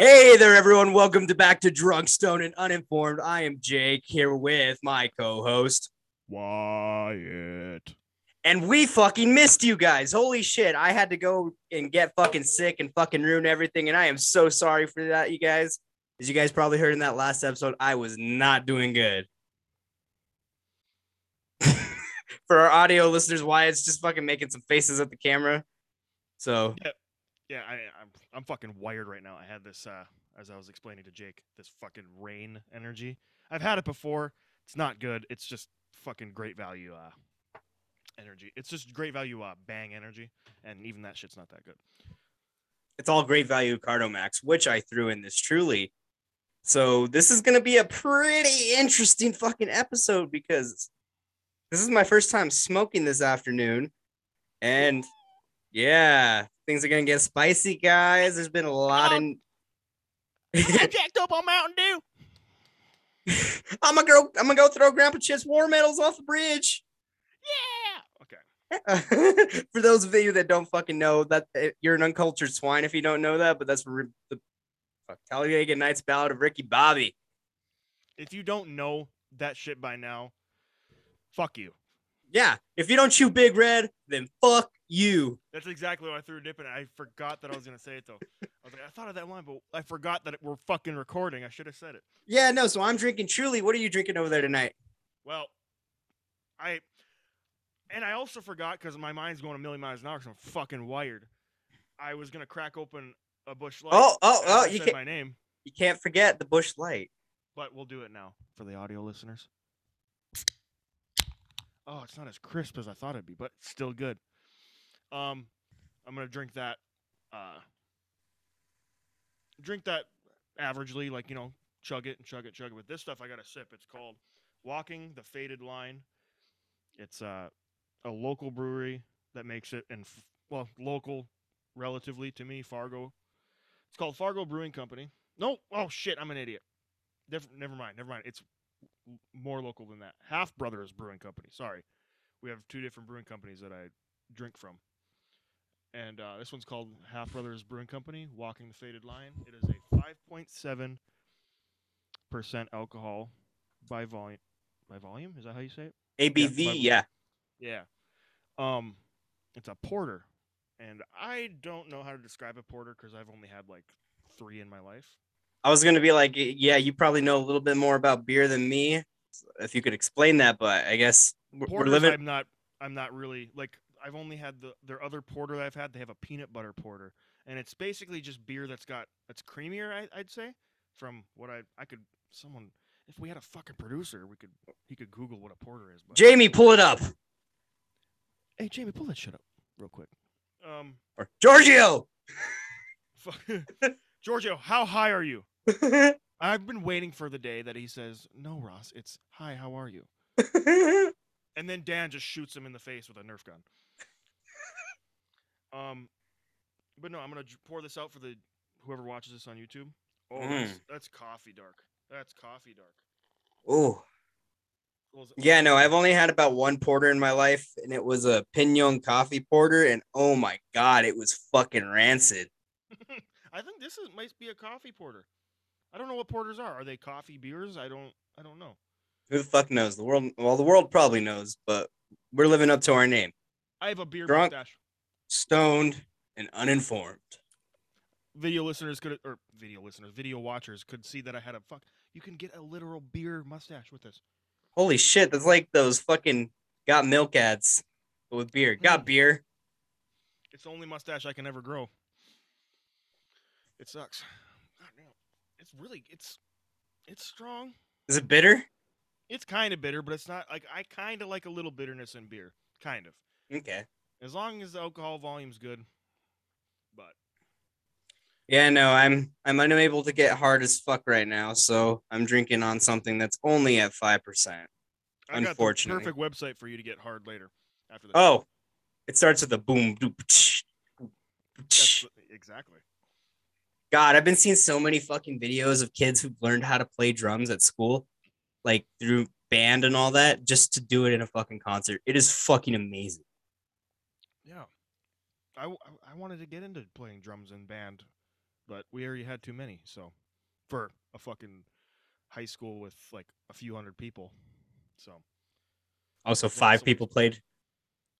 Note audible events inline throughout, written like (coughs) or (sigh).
Hey there, everyone. Welcome to back to Drunk, Stone, and Uninformed. I am Jake here with my co host. Wyatt. And we fucking missed you guys. Holy shit. I had to go and get fucking sick and fucking ruin everything. And I am so sorry for that, you guys. As you guys probably heard in that last episode, I was not doing good. (laughs) for our audio listeners, Wyatt's just fucking making some faces at the camera. So Yeah, I, I'm I'm fucking wired right now. I had this uh, as I was explaining to Jake, this fucking Reign energy. I've had it before. It's not good. It's just fucking great value uh, energy. It's just great value uh, bang energy, and even that shit's not that good. it's all great value Cardomax, which I threw in this truly. So this is gonna be a pretty interesting fucking episode because this is my first time smoking this afternoon. And yeah, things are gonna get spicy, guys. There's been a lot in (laughs) jacked up on Mountain Dew. (laughs) I'm gonna go I'm gonna go throw Grandpa Chip's war medals off the bridge. Yeah. Okay. (laughs) For those of you that don't fucking know that uh, you're an uncultured swine if you don't know that, but that's re- the fuck, Talladega Nights Ballad of Ricky Bobby. If you don't know that shit by now, fuck you. Yeah, if you don't chew Big Red, then fuck you. That's exactly what I threw a dip in. I forgot that I was gonna say it though. I was like, I thought of that line, but I forgot that it, we're fucking recording. I should have said it. Yeah, no. So I'm drinking Truly. What are you drinking over there tonight? Well, I and I also forgot because my mind's going a million miles an hour because I'm fucking wired. I was gonna crack open a Busch Light. Oh, oh, oh! You said can't, my name, you can't forget the Busch Light. but we'll do it now for the audio listeners. Oh, it's not as crisp as I thought it'd be, but it's still good. Um, I'm gonna drink that. Uh, drink that averagely, like you know, chug it and chug it, chug it. With this stuff, I got to sip. It's called Walking the Faded Line. It's uh, a local brewery that makes it, and well, local relatively to me, Fargo. It's called Fargo Brewing Company. No, oh shit, I'm an idiot. Never mind, never mind. It's more local than that. Half Brothers Brewing Company. Sorry, we have two different brewing companies that I drink from, and uh, this one's called Half Brothers Brewing Company. Walking the Faded Line. It is a 5.7 percent alcohol by volume. By volume, is that how you say it? ABV. but- Yeah. Yeah. Um, it's a porter, and I don't know how to describe a porter because I've only had like three in my life. I was gonna be like, yeah, you probably know a little bit more about beer than me, if you could explain that. But I guess we're, we're Porters, living. I'm not. I'm not really like. I've only had the their other porter that I've had. They have a peanut butter porter, and it's basically just beer that's got that's creamier. I, I'd say from what I I could someone if we had a fucking producer, we could he could Google what a porter is. But Jamie, pull it up. hey, Jamie, pull that shit up real quick. Um, Or Giorgio. (laughs) fu- (laughs) Giorgio, how high are you? (laughs) I've been waiting for the day that he says, "No, Ross, it's hi. How are you?" And then Dan just shoots him in the face with a Nerf gun. Um, but no, I'm gonna pour this out for the whoever watches this on YouTube. Oh, that's, that's coffee dark. That's coffee dark. oh, yeah, no, I've only had about one porter in my life, and it was a Pinion coffee porter, and oh my god, it was fucking rancid. (laughs) I think this is might be a coffee porter. I don't know what porters are. Are they coffee beers? I don't. I don't know. Who the fuck knows? The world, well, the world probably knows, but we're living up to our name. I have a beer Drunk. mustache. Stoned and uninformed. Video listeners could, or video listeners, video watchers could see that I had a fuck. You can get a literal beer mustache with this. Holy shit, that's like those fucking got milk ads but with beer. Got Mm. beer. It's the only mustache I can ever grow. It sucks. It's really it's it's strong. Is it bitter? It's kind of bitter, but it's not like I kind of like a little bitterness in beer. Kind of. Okay. As long as the alcohol volume's good. But Yeah, no, I'm I'm unable to get hard as fuck right now, so I'm drinking on something that's only at five percent. I the Unfortunately. perfect website for you to get hard later after this. Oh, it starts with a boom. doop, tsh, That's what- exactly. God, I've been seeing so many fucking videos of kids who've learned how to play drums at school, like through band and all that, just to do it in a fucking concert. It is fucking amazing. Yeah. I, I- wanted to get into playing drums in band but we already had too many. So for a fucking high school with like a few hundred people, so oh, Also, Yeah, five so- people played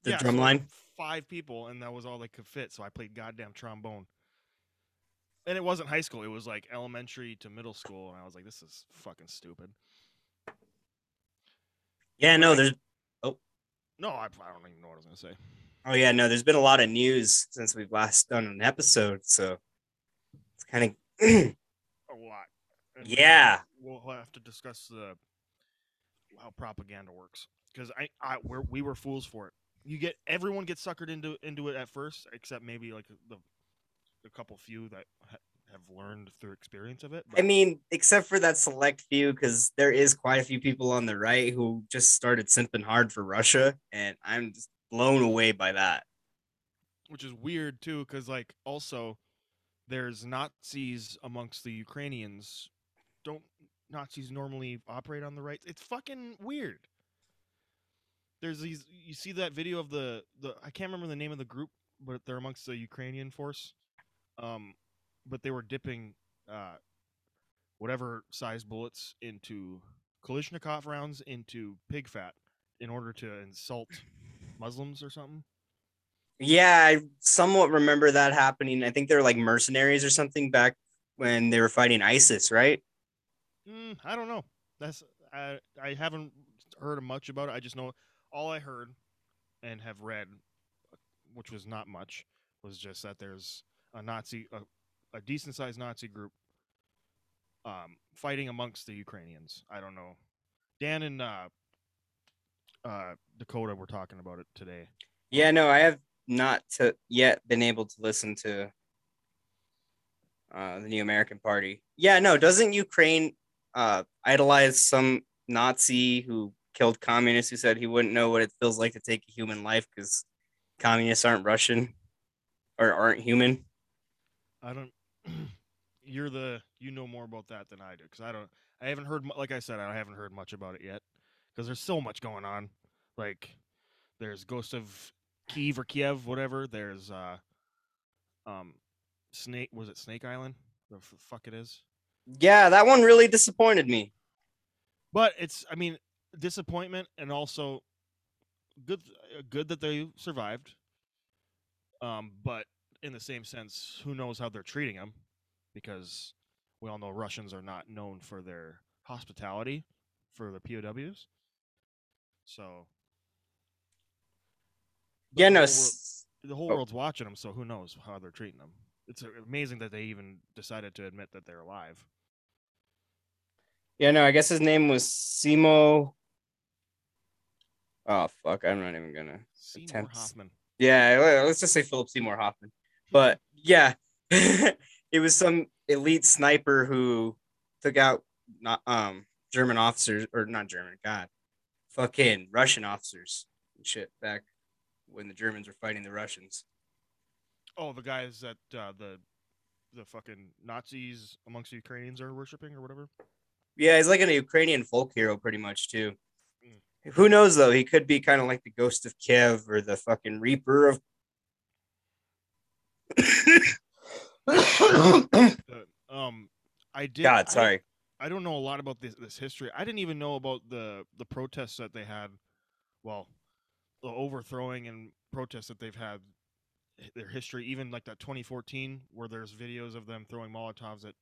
the Yeah, drum so, line. five people, and that was all they could fit. So I played goddamn trombone. And it wasn't high school; it was like elementary to middle school, and I was like, "This is fucking stupid." Yeah, no, there's. Oh, no, I, I don't even know what I was gonna say. Oh yeah, no, there's been a lot of news since we've last done an episode, so it's kind of. (clears throat) A lot. And Yeah. we'll have to discuss the how propaganda works because I, I we're, we were fools for it. You get everyone gets suckered into into it at first, except maybe like the the couple few that ha- have learned through experience of it. I mean, except for that select few, because there is quite a few people on the right who just started simping hard for Russia, and I'm just blown away by that. which is weird too because like also there's nazis amongst the ukrainians. Don't nazis normally operate on the right it's fucking weird. There's these you see that video of the the i can't remember the name of the group but they're amongst the ukrainian force. Um but they were dipping uh whatever size bullets into Kalashnikov rounds into pig fat in order to insult muslims or something Yeah, I somewhat remember that happening. I think they were like mercenaries or something back when they were fighting ISIS, right? Mm, I don't know. That's I I haven't heard much about it. I just know all I heard and have read, which was not much, was just that there's a Nazi, a, a decent sized Nazi group, um, fighting amongst the Ukrainians. I don't know. Dan and uh, uh, Dakota were talking about it today. Yeah, no, I have not to yet been able to listen to uh, the New American Party. Yeah, no, doesn't Ukraine uh, idolize some Nazi who killed communists who said he wouldn't know what it feels like to take a human life because communists aren't Russian or aren't human? I don't. (clears throat) You're the you know more about that than I do because I don't. I haven't heard like I said I haven't heard much about it yet because there's so much going on. Like there's Ghost of Kiev or Kiev, whatever. There's uh, um, Snake. Was it Snake Island? The f- fuck it is. Yeah, that one really disappointed me. But it's I mean disappointment and also good uh, good that they survived. Um, but in the same sense, who knows how they're treating them? Because we all know Russians are not known for their hospitality for the POWs. So but Yeah, the no, whole world- the whole Oh. world's watching them, so who knows how they're treating them? It's amazing that they even decided to admit that they're alive. yeah, no, I guess his name was Simo. Oh fuck, I'm not even gonna. Seymour Attempts. Hoffman. Yeah, let's just say Philip Seymour Hoffman. But yeah, (laughs) it was some elite sniper who took out not um German officers or not German, God, fucking Russian officers and shit back when the Germans were fighting the Russians. Oh, the guys that uh, the the fucking Nazis amongst the Ukrainians are worshiping or whatever. Yeah, he's like a Ukrainian folk hero, pretty much too. Who knows though? He could be kind of like the ghost of Kiev or the fucking Reaper of. (coughs) Um, I did. God, sorry. I, don't know a lot about this this history. I didn't even know about the the protests that they had. Well, the overthrowing and protests that they've had. Their history, even like that 2014, where there's videos of them throwing Molotovs at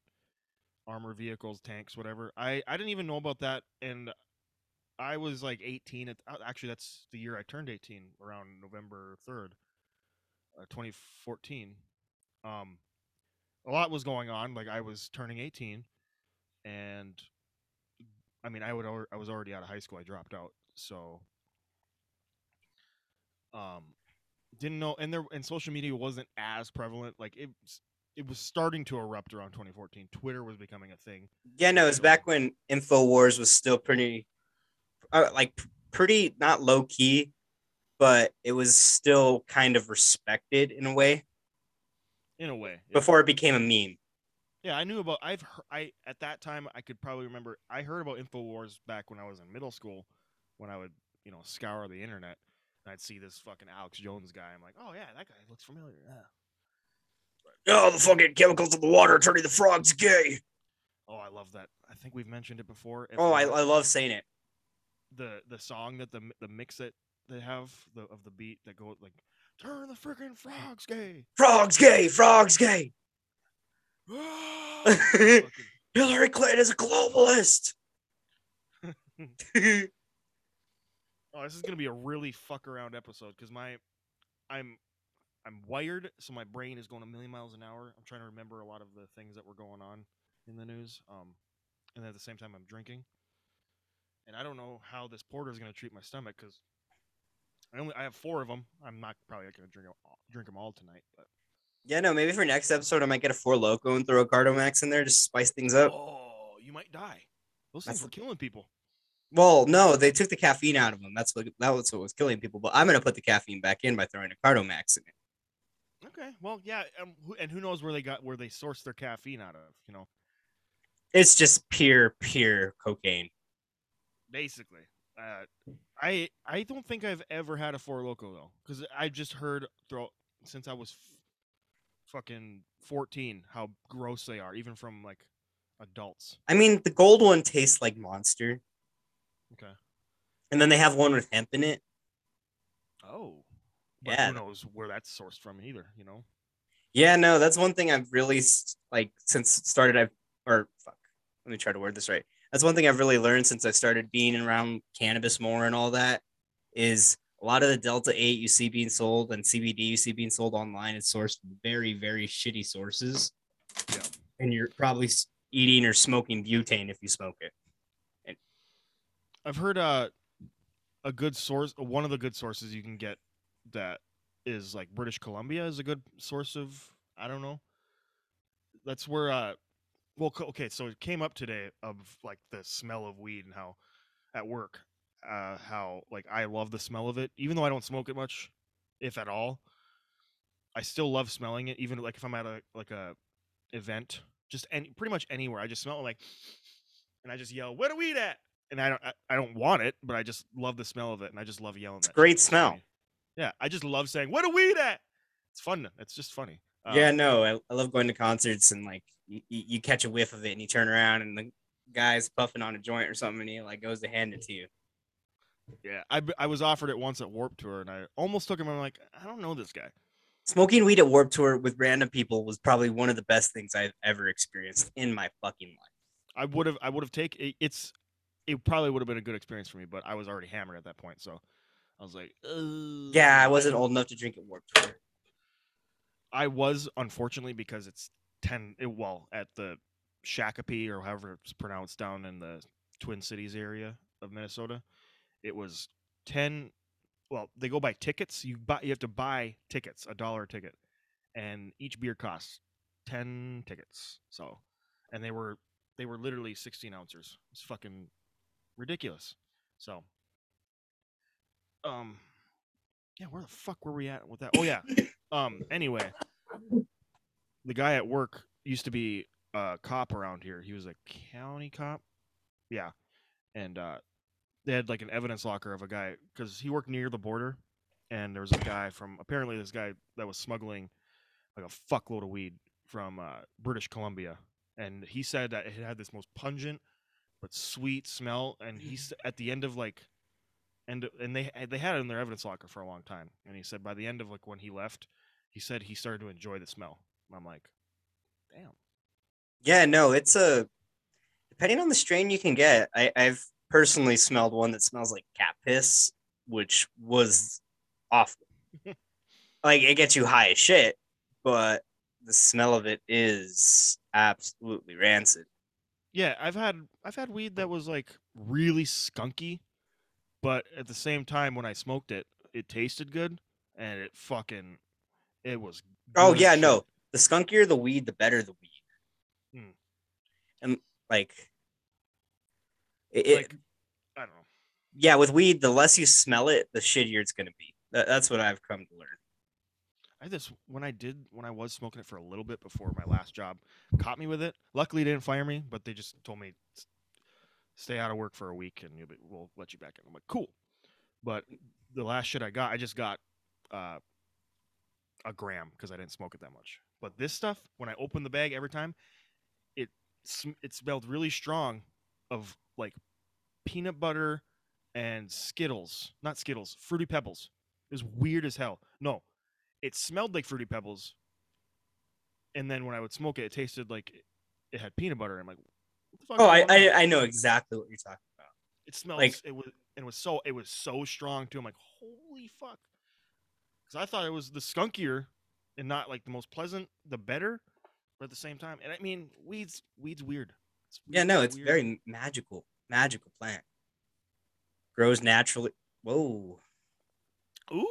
armor vehicles, tanks, whatever. I I didn't even know about that, and I was like 18. At, uh, actually, that's the year I turned 18, around November 3rd, uh, 2014. Um, a lot was going on. Like I was turning 18, and I mean, I would I was already out of high school. I dropped out, so um, didn't know. And there and social media wasn't as prevalent. Like it was- it was starting to erupt around 2014. Twitter was becoming a thing. Yeah, no, it was back when Infowars was still pretty, uh, like pretty not low key, but it was still kind of respected in a way In a way, yeah. before it became a meme. Yeah, I knew about. I've heard, I at that time I could probably remember. I heard about Infowars back when I was in middle school, when I would you know scour the internet and I'd see this fucking Alex Jones guy. I'm like, oh yeah, that guy looks familiar. Yeah. Oh, the fucking chemicals in the water are turning the frogs gay. Oh, I love that. I think we've mentioned it before. If Oh, I, I love saying it. the the song that the the mix that they have the of the beat that go like turn the freaking frogs gay. Frogs gay, frogs gay. (gasps) Hillary Clinton is a globalist. (laughs) oh, this is gonna be a really fuck around episode because my I'm I'm wired, so my brain is going a million miles an hour. I'm trying to remember a lot of the things that were going on in the news. Um, and at the same time, I'm drinking, and I don't know how this porter is gonna treat my stomach because I only I have four of them. I'm not probably not gonna drink 'em all, drink them all tonight, but yeah, no, maybe for next episode I might get a four loco and throw a Cardomax in there to spice things up. oh, you might die. Those That's things were killing people. Well, no, they took the caffeine out of them. That's what that was what was killing people. But I'm gonna put the caffeine back in by throwing a Cardomax in it. Okay, well, yeah, um, who, and who knows where they got where they source their caffeine out of? You know, It's just pure, pure cocaine. basically. Uh, I I don't think I've ever had a four loco though, because I just heard throw since I was fucking fourteen how gross they are, even from like adults. I mean, the gold one tastes like Monster, Okay. and then they have one with hemp in it. Oh. But Yeah. who knows where that's sourced from either? You know. Yeah, no, that's one thing I've really like since started. I've or fuck. Let me try to word this right. That's one thing I've really learned since I started being around cannabis more and all that is a lot of the Delta Eight you see being sold and CBD you see being sold online is sourced from very very shitty sources. Yeah. And you're probably eating or smoking butane if you smoke it. I've heard uh, a good source. One of the good sources you can get that is like British Columbia is a good source of. I don't know. That's where. uh Well, okay. So it came up today of like the smell of weed and how at work, uh how like I love the smell of it, even though I don't smoke it much, if at all. I still love smelling it, even like if I'm at a like a event, just any pretty much anywhere. I just smell it like, and I just yell, "Where the weed at?" and I don't I, I don't want it, but I just love the smell of it, and I just love yelling. It's that great smell. Yeah, I just love saying "Where the weed at?" It's fun. It's just funny. yeah, Um, no, I, I love going to concerts and like you, you catch a whiff of it and you turn around and the guy's puffing on a joint or something and he like goes to hand it to you. Yeah. I, I was offered it once at Warped Tour, and I almost took him. I'm like, I don't know this guy. Smoking weed at Warped Tour with random people was probably one of the best things I've ever experienced in my fucking life. I would have I would have taken it's it probably would have been a good experience for me, but I was already hammered at that point, so I was like, "Ugh." Yeah, I wasn't old enough to drink at Warped Tour. I was unfortunately because it's ten. It, well, at the Shakopee or however it's pronounced down in the Twin Cities area of Minnesota, it was ten. Well, they go by tickets. You buy. You have to buy tickets, a dollar a ticket, and each beer costs ten tickets. So, and they were they were literally sixteen ounces. It's fucking ridiculous. So, um, yeah, where the fuck were we at with that? Oh yeah. (coughs) Um. Anyway, the guy at work used to be a cop around here. He was a county cop. Yeah, and uh, they had like an evidence locker of a guy because he worked near the border, and there was a guy from apparently this guy that was smuggling like a fuckload of weed from uh, British Columbia, and he said that it had this most pungent but sweet smell, and he's at the end of like. And, and they they had it in their evidence locker for a long time, and he said by the end of like when he left, he said he started to enjoy the smell. I'm like, damn. Yeah, no, it's a depending on the strain you can get. I, I've personally smelled one that smells like cat piss, which was awful. (laughs) like it gets you high as shit, but the smell of it is absolutely rancid. Yeah, I've had I've had weed that was like really skunky, but at the same time when I smoked it, it tasted good and it fucking it was Oh yeah, shit. no. The skunkier the weed, the better the weed. Hmm. And like it, like I don't know. yeah, with weed, the less you smell it, the shittier it's gonna be. That, that's what I've come to learn. I had this when I did when I was smoking it for a little bit before my last job caught me with it. Luckily, they didn't fire me, but they just told me stay out of work for a week and you'll be, we'll let you back in. I'm like, cool. But the last shit I got, I just got uh, a gram because I didn't smoke it that much. But this stuff, when I open the bag every time, it sm- it smelled really strong of like peanut butter and Skittles, not Skittles, Fruity Pebbles. It was weird as hell. No, it smelled like Fruity Pebbles, and then when I would smoke it, it tasted like it- had peanut butter. I'm like, what the fuck? Oh, I. I I know exactly what you're talking about. It smells. Like- it was. It was so. It was so strong too. I'm like, holy fuck. Because I thought it was the skunkier, and not like the most pleasant, the better. But at the same time, and I mean, weeds. Weeds weird. It's Yeah, no, it's weird. very magical, magical plant. Grows naturally. Whoa, Ooh.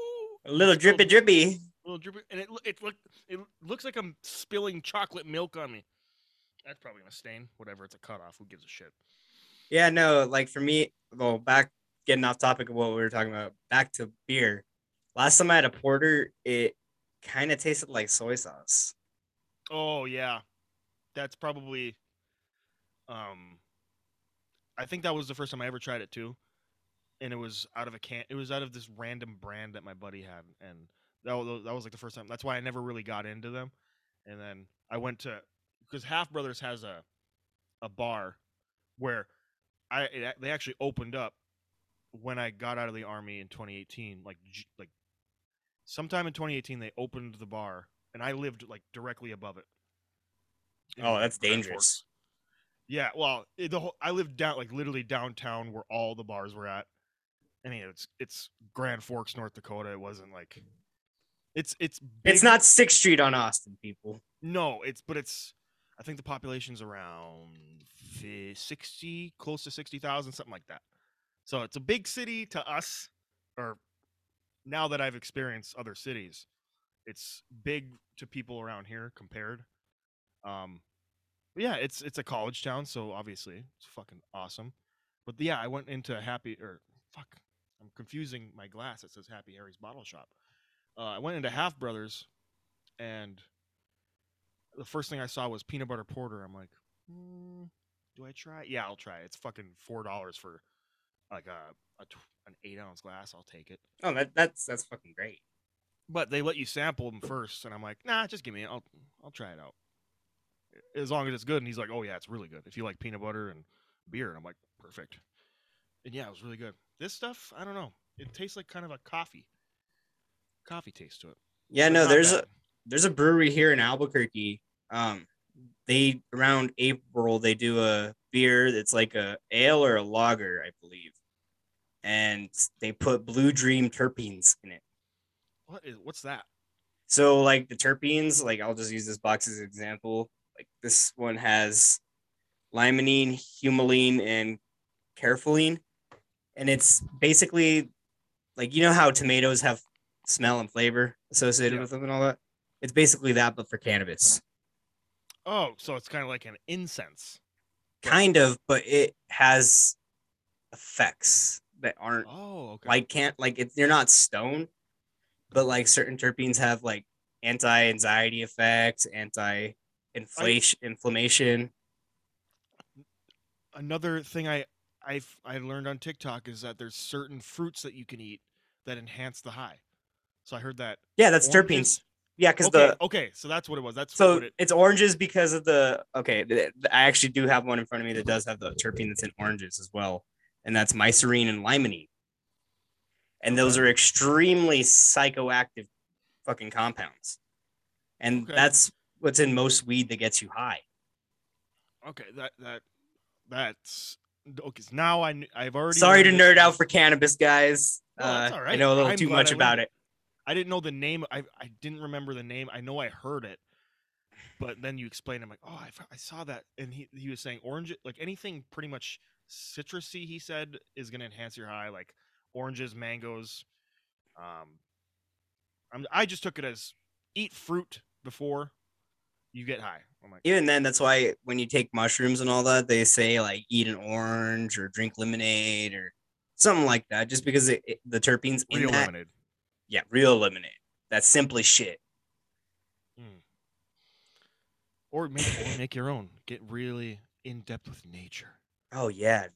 a little drippy drippy. a little drippy, and it it look it looks like I'm spilling chocolate milk on me. That's probably gonna stain. Whatever. It's a cutoff. Who gives a shit? Yeah, no, like for me, well, back getting off topic of what we were talking about, back to beer. Last time I had a porter, it kind of tasted like soy sauce. Oh yeah, that's probably. Um, I think that was the first time I ever tried it too, and it was out of a can. It was out of this random brand that my buddy had, and that was, that was like the first time. That's why I never really got into them, and then I went to because Half Brothers has a a bar where I it, they actually opened up when I got out of the army in 2018, like like sometime in 2018 they opened the bar and I lived like directly above it. Oh, that's dangerous. Yeah, well, it, the whole I lived down like literally downtown where all the bars were at. I mean, it's it's Grand Forks, North Dakota. It wasn't like it's it's It's not Sixth Street on Austin, people. no, it's but it's. I think the population's around sixty, close to sixty thousand, something like that. So it's a big city to us, or now that I've experienced other cities, it's big to people around here compared. Um, but yeah, it's it's a college town, so obviously it's fucking awesome. But yeah, I went into Happy or fuck, I'm confusing my glass. It says Happy Harry's Bottle Shop. Uh, I went into Half Brothers, and the first thing I saw was peanut butter porter. I'm like, hmm, do I try? Yeah, I'll try. it. It's fucking four dollars for like a, a tw- an eight ounce glass. I'll take it. Oh, that that's that's fucking great. But they let you sample them first, and I'm like, nah, just give me it. I'll I'll try it out. As long as it's good. And he's like, oh yeah, it's really good. If you like peanut butter and beer, and I'm like, perfect. And yeah, it was really good. This stuff, I don't know. It tastes like kind of a coffee, coffee taste to it. Yeah, but no, there's bad. a there's a brewery here in Albuquerque. Um, they around April they do a beer that's like a ale or a lager, I believe, and they put Blue Dream terpenes in it. what is what's that? So like the terpenes, like I'll just use this box as an example. Like this one has limonene, humulene, and caryophyllene, and it's basically like you know how tomatoes have smell and flavor associated Yeah. with them and all that. It's basically that, but for cannabis, Oh, so it's kind of like an incense. Kind of, but it has effects that aren't Oh, okay. like can't like it, they're not stone, but like certain terpenes have like anti-anxiety effects, anti-inflation, inflammation. another thing I I I learned on TikTok is that there's certain fruits that you can eat that enhance the high. So I heard that. Yeah, that's oranges- terpenes. Yeah, because Okay, the okay, so that's what it was. That's so what it. it's oranges because of the okay. I actually do have one in front of me that does have the terpene that's in oranges as well, and that's myrcene and limonene. And those are extremely psychoactive fucking compounds, and Okay. that's what's in most weed that gets you high. Okay, that that that's okay. Now I I've already. Sorry to nerd out for cannabis, guys. No, uh, I know a little I'm too much about it. I didn't know the name. I I didn't remember the name. I know I heard it, but then you explained. I'm like, oh, I saw that, and he he was saying orange, like anything pretty much citrusy. He said is going to enhance your high, like oranges, mangoes. Um, I'm, I just took it as eat fruit before you get high. Like, Even then, that's why when you take mushrooms and all that, they say like eat an orange or drink lemonade or something like that, just because it, it- the terpenes in real that. lemonade. Yeah, real lemonade. That's simply shit. Hmm. Or make or make your own. Get really in depth with nature. Oh yeah,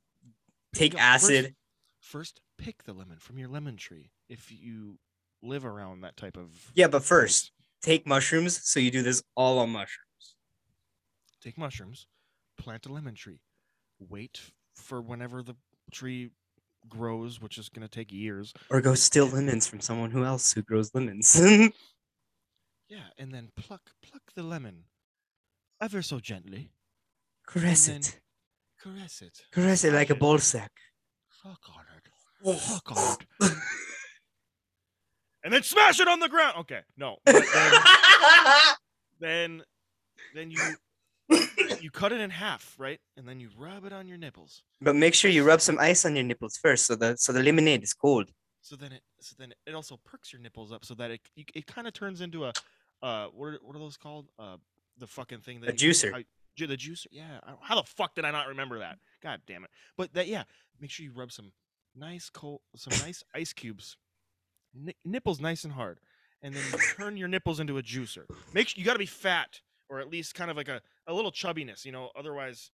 take No, first- acid. First, pick the lemon from your lemon tree if you live around that type of. Yeah, but first, take mushrooms. So you do this all on mushrooms. Take mushrooms, plant a lemon tree, wait for whenever the tree grows, which is going to take years. Or go steal lemons from someone who else who grows lemons. (laughs) Yeah, and then pluck pluck the lemon ever so gently. Caress it. Caress it. Caress it like a ball sack. Fuck on it. Oh. Fuck on it. (laughs) And then smash it on the ground. Okay, no. (laughs) Then, then then you you cut it in half, right? And then you rub it on your nipples. but make sure you rub some ice on your nipples first, so the so the lemonade is cold. So then it so then it also perks your nipples up so that it you, it kind of turns into a uh what are, what are those called? Uh the fucking thing that A you- juicer. how- the juicer. Yeah. How the fuck did I not remember that? God damn it. But that yeah, make sure you rub some nice cold some nice ice cubes. Ni- nipples nice and hard. And then you (laughs) turn your nipples into a juicer. Make sure you got to be fat or at least kind of like a, a little chubbiness, you know, otherwise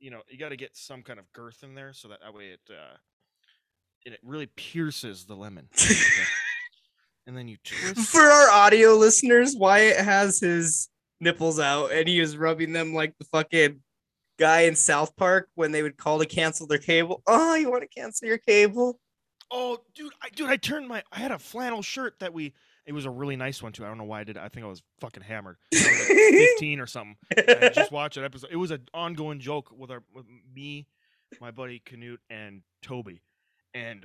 you know, you got to get some kind of girth in there so that that way it uh it, it really pierces the lemon. (laughs) and then you twist For our audio listeners, Wyatt has his nipples out and he is rubbing them like the fucking guy in South Park when they would call to cancel their cable. Oh, you want to cancel your cable? Oh, dude, I dude, I turned my I had a flannel shirt that we it was a really nice one too. I don't know why I did. it. I think I was fucking hammered. I was like (laughs) 15 or something. I just watched that episode. It was an ongoing joke with our with me, my buddy Canute and Toby. And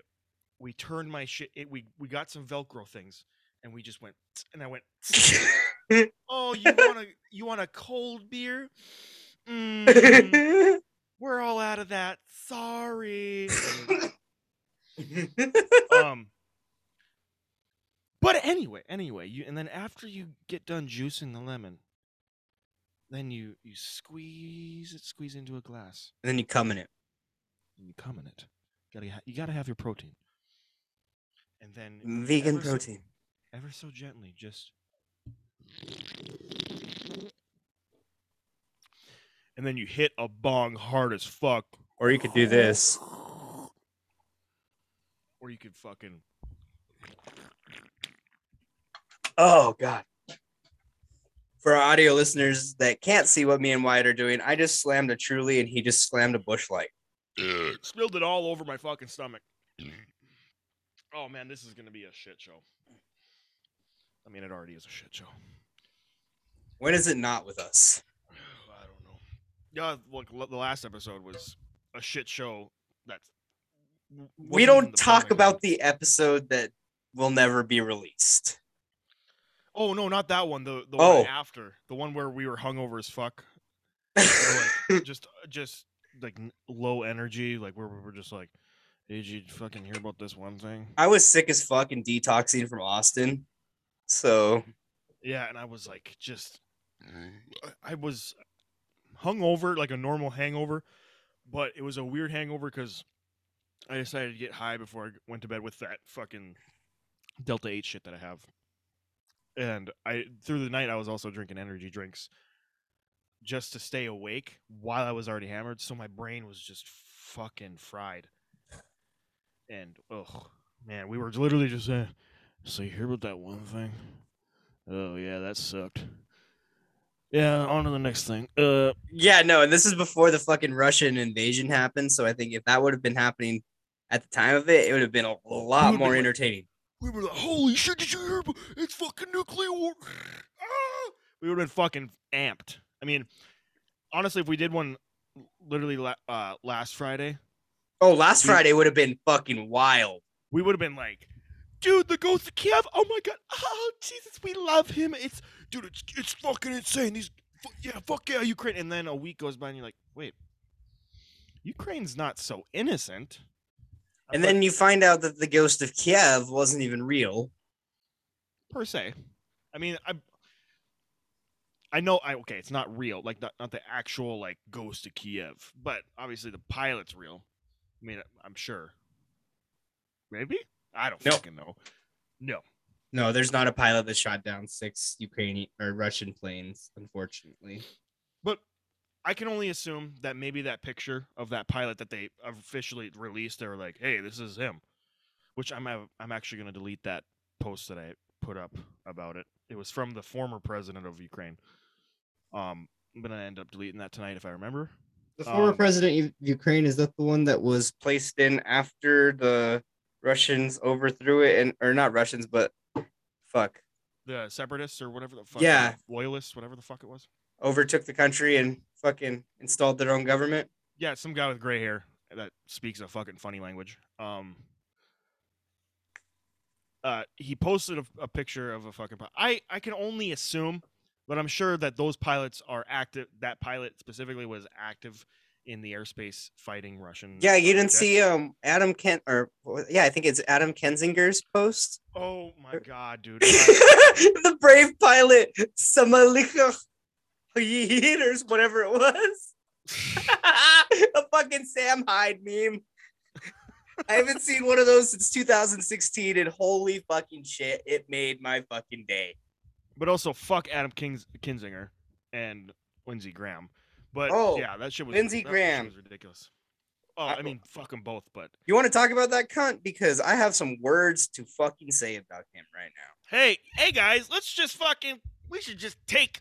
we turned my shit it, we we got some velcro things and we just went (tsk) and I went (tsk) Oh, you want a (laughs) you want a cold beer? (laughs) Mm, we're all out of that. Sorry. (laughs) um but anyway anyway you and then after you get done juicing the lemon then you you squeeze it squeeze into a glass and then you come in it. and you come in it gotta you gotta have your protein and then Vegan ever so- protein. ever so gently just and then you hit a bong hard as fuck Or you could do this. Or you could fucking Oh god. For our audio listeners that can't see what me and Wyatt are doing, I just slammed a truly and he just slammed a Busch Light. spilled it all over my fucking stomach. Mm-hmm. Oh man, this is gonna be a shit show. I mean, it already is a shit show. When is it not with us? I don't know. Yeah, look, the last episode was a shit show. That's w- We don't talk point. about the episode that will never be released. Oh no, not that one. The the Oh. one after the one where we were hungover as fuck. (laughs) Like, just just like low energy, like where we were just like, did you fucking hear about this one thing? I was sick as fuck and detoxing from Austin. So Yeah, and I was like, just, I- I was hungover, like a normal hangover, but it was a weird hangover because I decided to get high before I went to bed with that fucking Delta 8 shit that I have. And I through the night I was also drinking energy drinks just to stay awake while I was already hammered, so my brain was just fucking fried. And oh man, we were literally just saying, so you hear about that one thing? Oh yeah, that sucked. Yeah, on to the next thing. Uh yeah, no, and this is before the fucking Russian invasion happened. So I think if that would have been happening at the time of it, it would have been a lot more like- entertaining. we were like, holy shit, did you hear it's fucking nuclear war? (laughs) Ah! We would have been fucking amped. I mean, honestly, if we did one literally la- uh, last Friday, Oh, last We- Friday would have been fucking wild. we would have been like, dude, the ghost of Kiev. Oh my god. (laughs) Oh Jesus, we love him. It's dude, it's it's fucking insane. These yeah, fuck yeah, Ukraine. And then a week goes by and you're like, wait, Ukraine's not so innocent. And then you find out that the ghost of Kiev wasn't even real. per se. I mean, I I know I okay, it's not real, like not not the actual like ghost of Kiev, but obviously the pilot's real. I mean, I'm sure. Maybe I don't Nope. fucking know. No, No, there's not a pilot that shot down six Ukrainian or Russian planes, unfortunately. I can only assume that maybe that picture of that pilot that they officially released, they were like, "Hey, this is him," which I'm I'm actually gonna delete that post that I put up about it. it was from the former president of Ukraine. Um, I'm gonna end up deleting that tonight if I remember. The former Um, president of Ukraine is that the one that was placed in after the Russians overthrew it, and or not Russians, but fuck, The separatists or whatever the fuck. Yeah. Loyalists, whatever the fuck it was. Overtook the country and fucking installed their own government. Yeah, some guy with gray hair that speaks a fucking funny language. Um, uh, he posted a, a picture of a fucking. pi- I I can only assume, but I'm sure that those pilots are active. That pilot specifically was active in the airspace fighting Russian. Yeah, you didn't jets. see um Adam Kent or yeah, I think it's Adam Kinzinger's post. Oh my god, dude! (laughs) the brave pilot, Samalika Yeeters, whatever it was. (laughs) a fucking Sam Hyde meme. I haven't seen one of those since 2016, and holy fucking shit, it made my fucking day. but also fuck Adam Kings, Kinzinger and Lindsey Graham. But Oh, yeah, that shit was Lindsey Graham. was ridiculous. Oh, I- I mean, fuck them both. But You want to talk about that cunt? Because I have some words to fucking say about him right now. hey, hey guys, let's just fucking. We should just take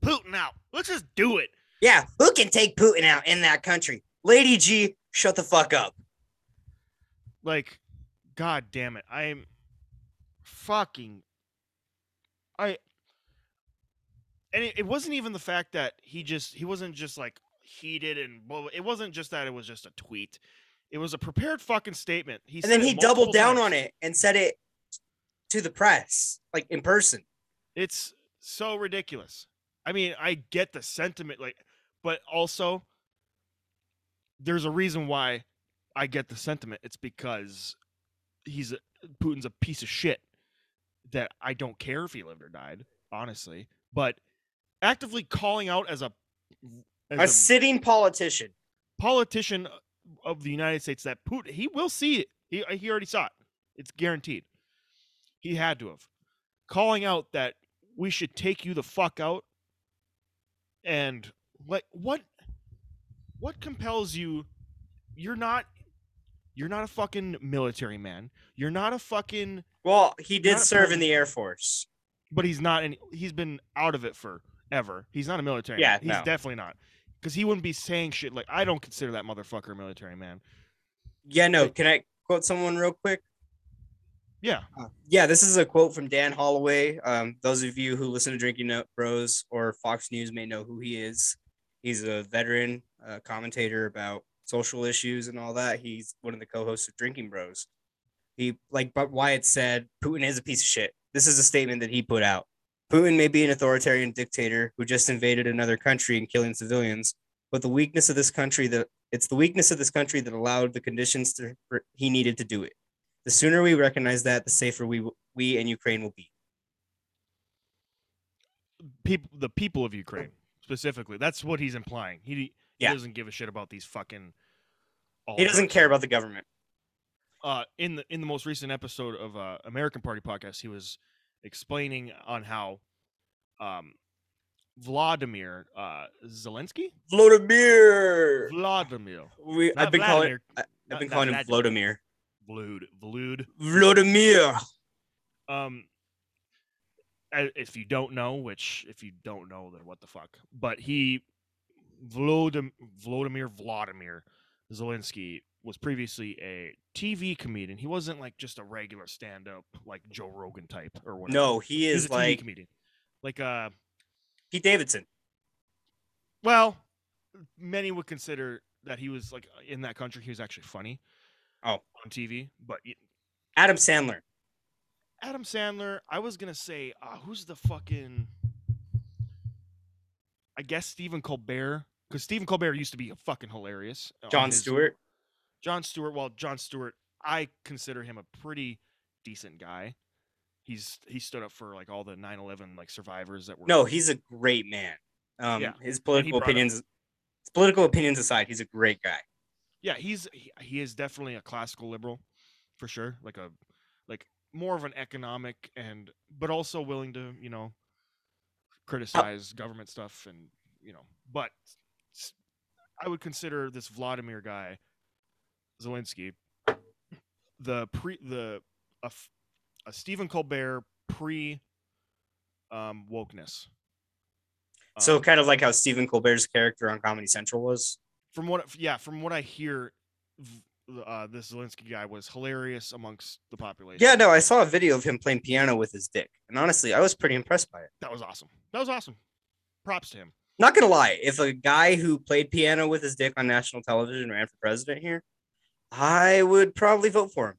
Putin out. Let's just do it. Yeah, who can take Putin out in that country? Lady G, shut the fuck up. Like, god damn it, I'm fucking. I. And it, it wasn't even the fact that he just he wasn't just like heated and blah. it wasn't just that it was just a tweet. It was a prepared fucking statement. He and then he doubled down times. on it and said it to the press, like in person. It's so ridiculous. I mean, I get the sentiment, like, but also there's a reason why I get the sentiment. It's because he's a, Putin's a piece of shit that I don't care if he lived or died, honestly. But actively calling out as a as A sitting politician. politician uh, of the United States that Putin he will see it. He uh, he already saw it. It's guaranteed. He had to have calling out that we should take you the fuck out. And what what what compels you? You're not you're not a fucking military man. You're not a fucking Well, he did serve in the Air Force. but he's not and he's been out of it forever. He's not a military Yeah, man. He's no. definitely not. Because he wouldn't be saying shit like I don't consider that motherfucker a military man. Yeah, no. Can I quote someone real quick? Yeah. Yeah, this is a quote from Dan Holloway. Um, those of you who listen to Drinking Bros or Fox News may know who he is. He's a veteran uh, commentator about social issues and all that. He's one of the co-hosts of Drinking Bros. He like, but Wyatt said, Putin is a piece of shit. This is a statement that he put out. Putin may be an authoritarian dictator who just invaded another country and killing civilians, but the weakness of this country that it's the weakness of this country that allowed the conditions to, for, he needed to do it. The sooner we recognize that, the safer we we and Ukraine will be. people the people of Ukraine specifically. That's what he's implying. He he Yeah. doesn't give a shit about these fucking. He doesn't care about the government. Uh, in the in the most recent episode of uh, American Party podcast, he was explaining on how, um, Vladimir uh, Zelensky, Vladimir. Vladimir, We, I've been calling. Vladimir, I- I've been not calling him Vladimir. Vladimir. Vlad. Vladimir. Um, if you don't know, which if you don't know, then what the fuck? But he, Volodymyr Vladimir Zelensky was previously a TV comedian. He wasn't like just a regular stand-up like Joe Rogan type or whatever. No, he is like comedian. Like uh, Pete Davidson. well, many would consider that he was like in that country. He was actually funny. Oh. on TV, but Adam Sandler. Adam Sandler, I was gonna say, uh, who's the fucking? I guess Stephen Colbert, because Stephen Colbert used to be fucking hilarious. Jon his- Stewart. Jon Stewart. Well, Jon Stewart, I consider him a pretty decent guy. He's he stood up for like all the 9/11 like survivors that were. No, he's a great man. Um, Yeah, his political brought up- opinions, his political opinions aside, he's a great guy. Yeah, he's he, he is definitely a classical liberal, for sure. Like a like more of an economic and but also willing to you know criticize government stuff and you know but I would consider this Vladimir guy Zelensky the pre the a, a Stephen Colbert pre um, wokeness. So Um, kind of like how Stephen Colbert's character on Comedy Central was. From what yeah from what I hear, uh, this Zelensky guy was hilarious amongst the population. Yeah, no, I saw a video of him playing piano with his dick, and honestly, I was pretty impressed by it. that was awesome. That was awesome. Props to him. Not gonna lie, if a guy who played piano with his dick on national television ran for president here, I would probably vote for him.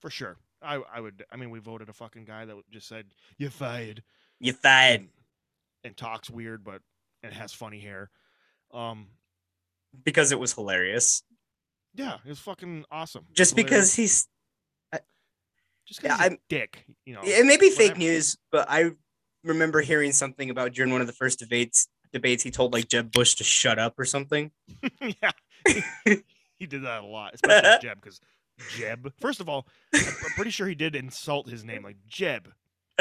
For sure. I I would. I mean, we voted a fucking guy that just said you fired You fired and, and talks weird, but and has funny hair. Um, because it was hilarious. yeah, it was fucking awesome. Just Hilarious. because he's just yeah, because he's a I'm- dick, you know. it may be fake whatever. news, but I remember hearing something about during one of the first debates debates he told like Jeb Bush to shut up or something. (laughs) yeah, he did that a lot, especially with (laughs) Jeb. Because Jeb, first of all, I'm I'm pretty sure he did insult his name, like Jeb. (laughs)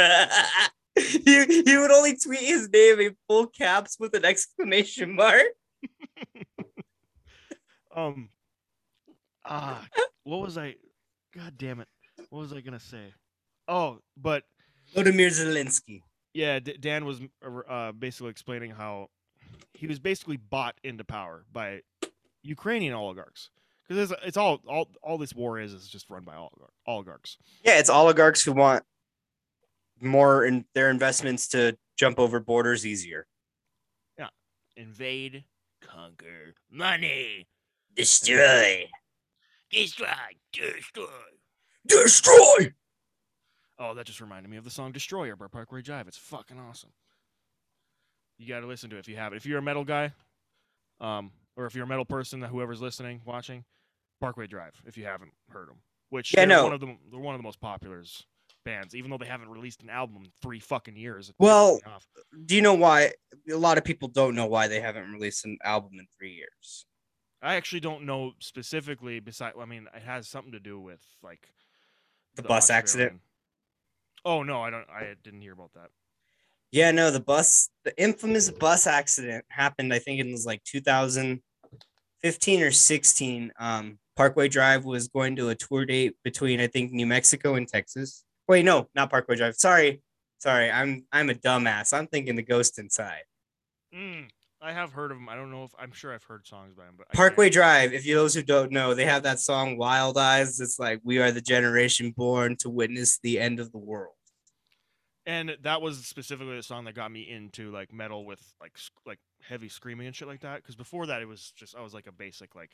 he, he would only tweet his name in full caps with an exclamation mark. Um, ah, what was I? God damn it! What was I gonna say? Oh, but Vladimir Zelensky. yeah, D- Dan was uh, basically explaining how he was basically bought into power by Ukrainian oligarchs because it's, it's all all all this war is is just run by oligar- oligarchs. Yeah, it's oligarchs who want more in their investments to jump over borders easier. Yeah, invade, conquer, money, Destroy. destroy, destroy. Destroy. Oh, that just reminded me of the song "Destroyer" by Parkway Drive. It's fucking awesome. You got to listen to it if you have it. If you're a metal guy, um, or if you're a metal person, whoever's listening, watching, Parkway Drive. If you haven't heard them, which Yeah, they're no. one of the they're one of the most popular bands, even though they haven't released an album in three fucking years. Well. Do you know why? A lot of people don't know why they haven't released an album in three years. I actually don't know specifically. Besides, I mean, it has something to do with like The bus accident? Oh no, I don't. I didn't hear about that. Yeah, no, the bus, the infamous bus accident happened. I think it was like 2015 or 16. Um, Parkway Drive was going to a tour date between I think New Mexico and Texas. Wait, no, not Parkway Drive. Sorry, sorry, I'm I'm a dumbass. I'm thinking the Ghost Inside. Mm, I have heard of them. I don't know if I'm sure I've heard songs by them, but Parkway Drive. If you those who don't know, they have that song "Wild Eyes." It's like we are the generation born to witness the end of the world. and that was specifically the song that got me into like metal with like like heavy screaming and shit like that. Because before that, it was just I was like a basic like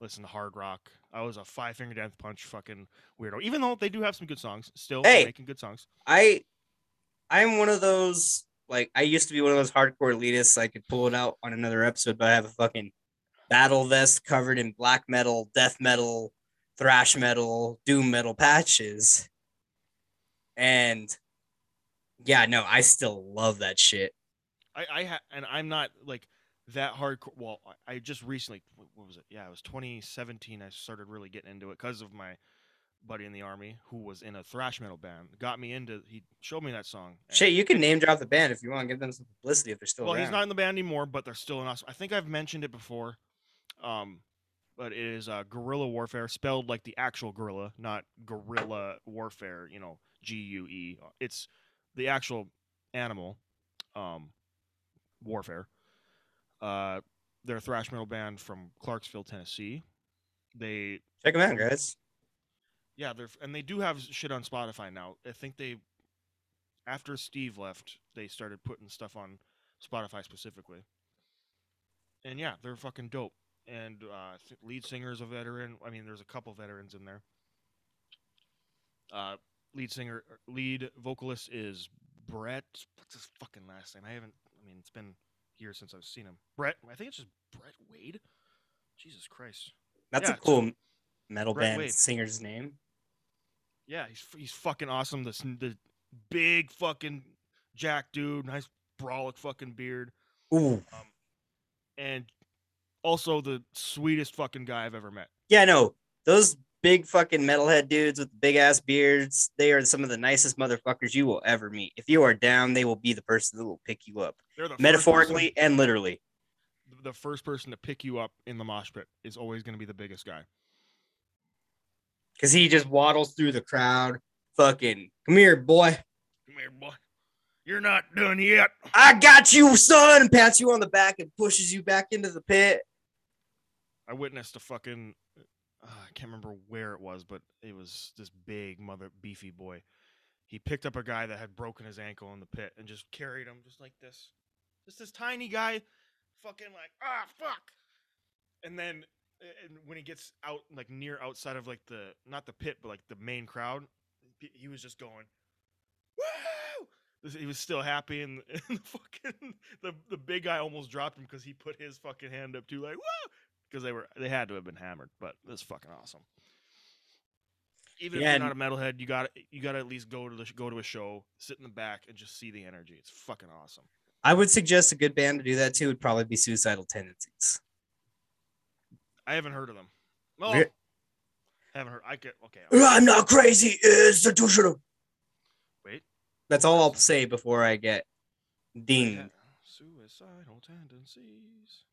listen to hard rock. I was a Five Finger Death Punch fucking weirdo. Even though they do have some good songs, still Hey. making good songs. I I'm one of those like I used to be one of those hardcore elitists. I could pull it out on another episode, but I have a fucking battle vest covered in black metal, death metal, thrash metal, doom metal patches. And yeah, no, I still love that shit. I I ha- and I'm not like that hardcore. Well, I- just recently what was it? Yeah, it was 2017. I started really getting into it because of my buddy in the army who was in a thrash metal band. Got me into. He showed me that song. Shit, you can name drop the band if you want to give them some publicity if they're still well, around. he's not in the band anymore, but they're still in us. I think I've mentioned it before. Um, but it is uh, gorilla warfare, spelled like the actual gorilla, not guerrilla warfare. You know, G U E. It's the actual animal. Um, warfare. Uh, they're a thrash metal band from Clarksville, Tennessee. They Check them out, guys. Yeah, they're and they do have shit on Spotify now. I think they after Steve left, they started putting stuff on Spotify specifically. And yeah, they're fucking dope. And uh, lead singer's a veteran. I mean, there's a couple veterans in there. Uh, lead singer, lead vocalist is Brett. What's his fucking last name? I haven't. I mean, it's been years since I've seen him. Brett. I think it's just Brett Wade. Jesus Christ. That's Yeah, a cool metal Brett band Wade. singer's name. Yeah, he's he's fucking awesome. This the big fucking jack dude, nice brolic fucking beard, Ooh. Um, and also the sweetest fucking guy I've ever met. Yeah, no, those big fucking metalhead dudes with big ass beards, they are some of the nicest motherfuckers you will ever meet. If you are down, they will be the person that will pick you up, the metaphorically and literally. the first person to pick you up in the mosh pit is always going to be the biggest guy. Because he just waddles through the crowd. Fucking, come here, boy. Come here, boy. You're not done yet. I got you, son, and pats you on the back and pushes you back into the pit. I witnessed a fucking uh, I can't remember where it was, but it was this big mother beefy boy. He picked up a guy that had broken his ankle in the pit and just carried him just like this. Just this tiny guy, fucking like ah fuck. And then and when he gets out like near outside of like the not the pit but like the main crowd, he- was just going woo. He was still happy, and, (laughs) and the fucking the the big guy almost dropped him because he put his fucking hand up too, like woo, because they were they had to have been hammered. But it's fucking awesome. Even Yeah, if you're not a metalhead, you got you got to at least go to the go to a show, sit in the back, and just see the energy. It's fucking awesome. I would suggest a good band to do that too would probably be Suicidal Tendencies. I haven't heard of them. Oh, Re- haven't heard. I get okay. Uh, I'm not crazy, institutional. Wait. That's all I'll say before I get Yeah, dinged. Suicidal tendencies.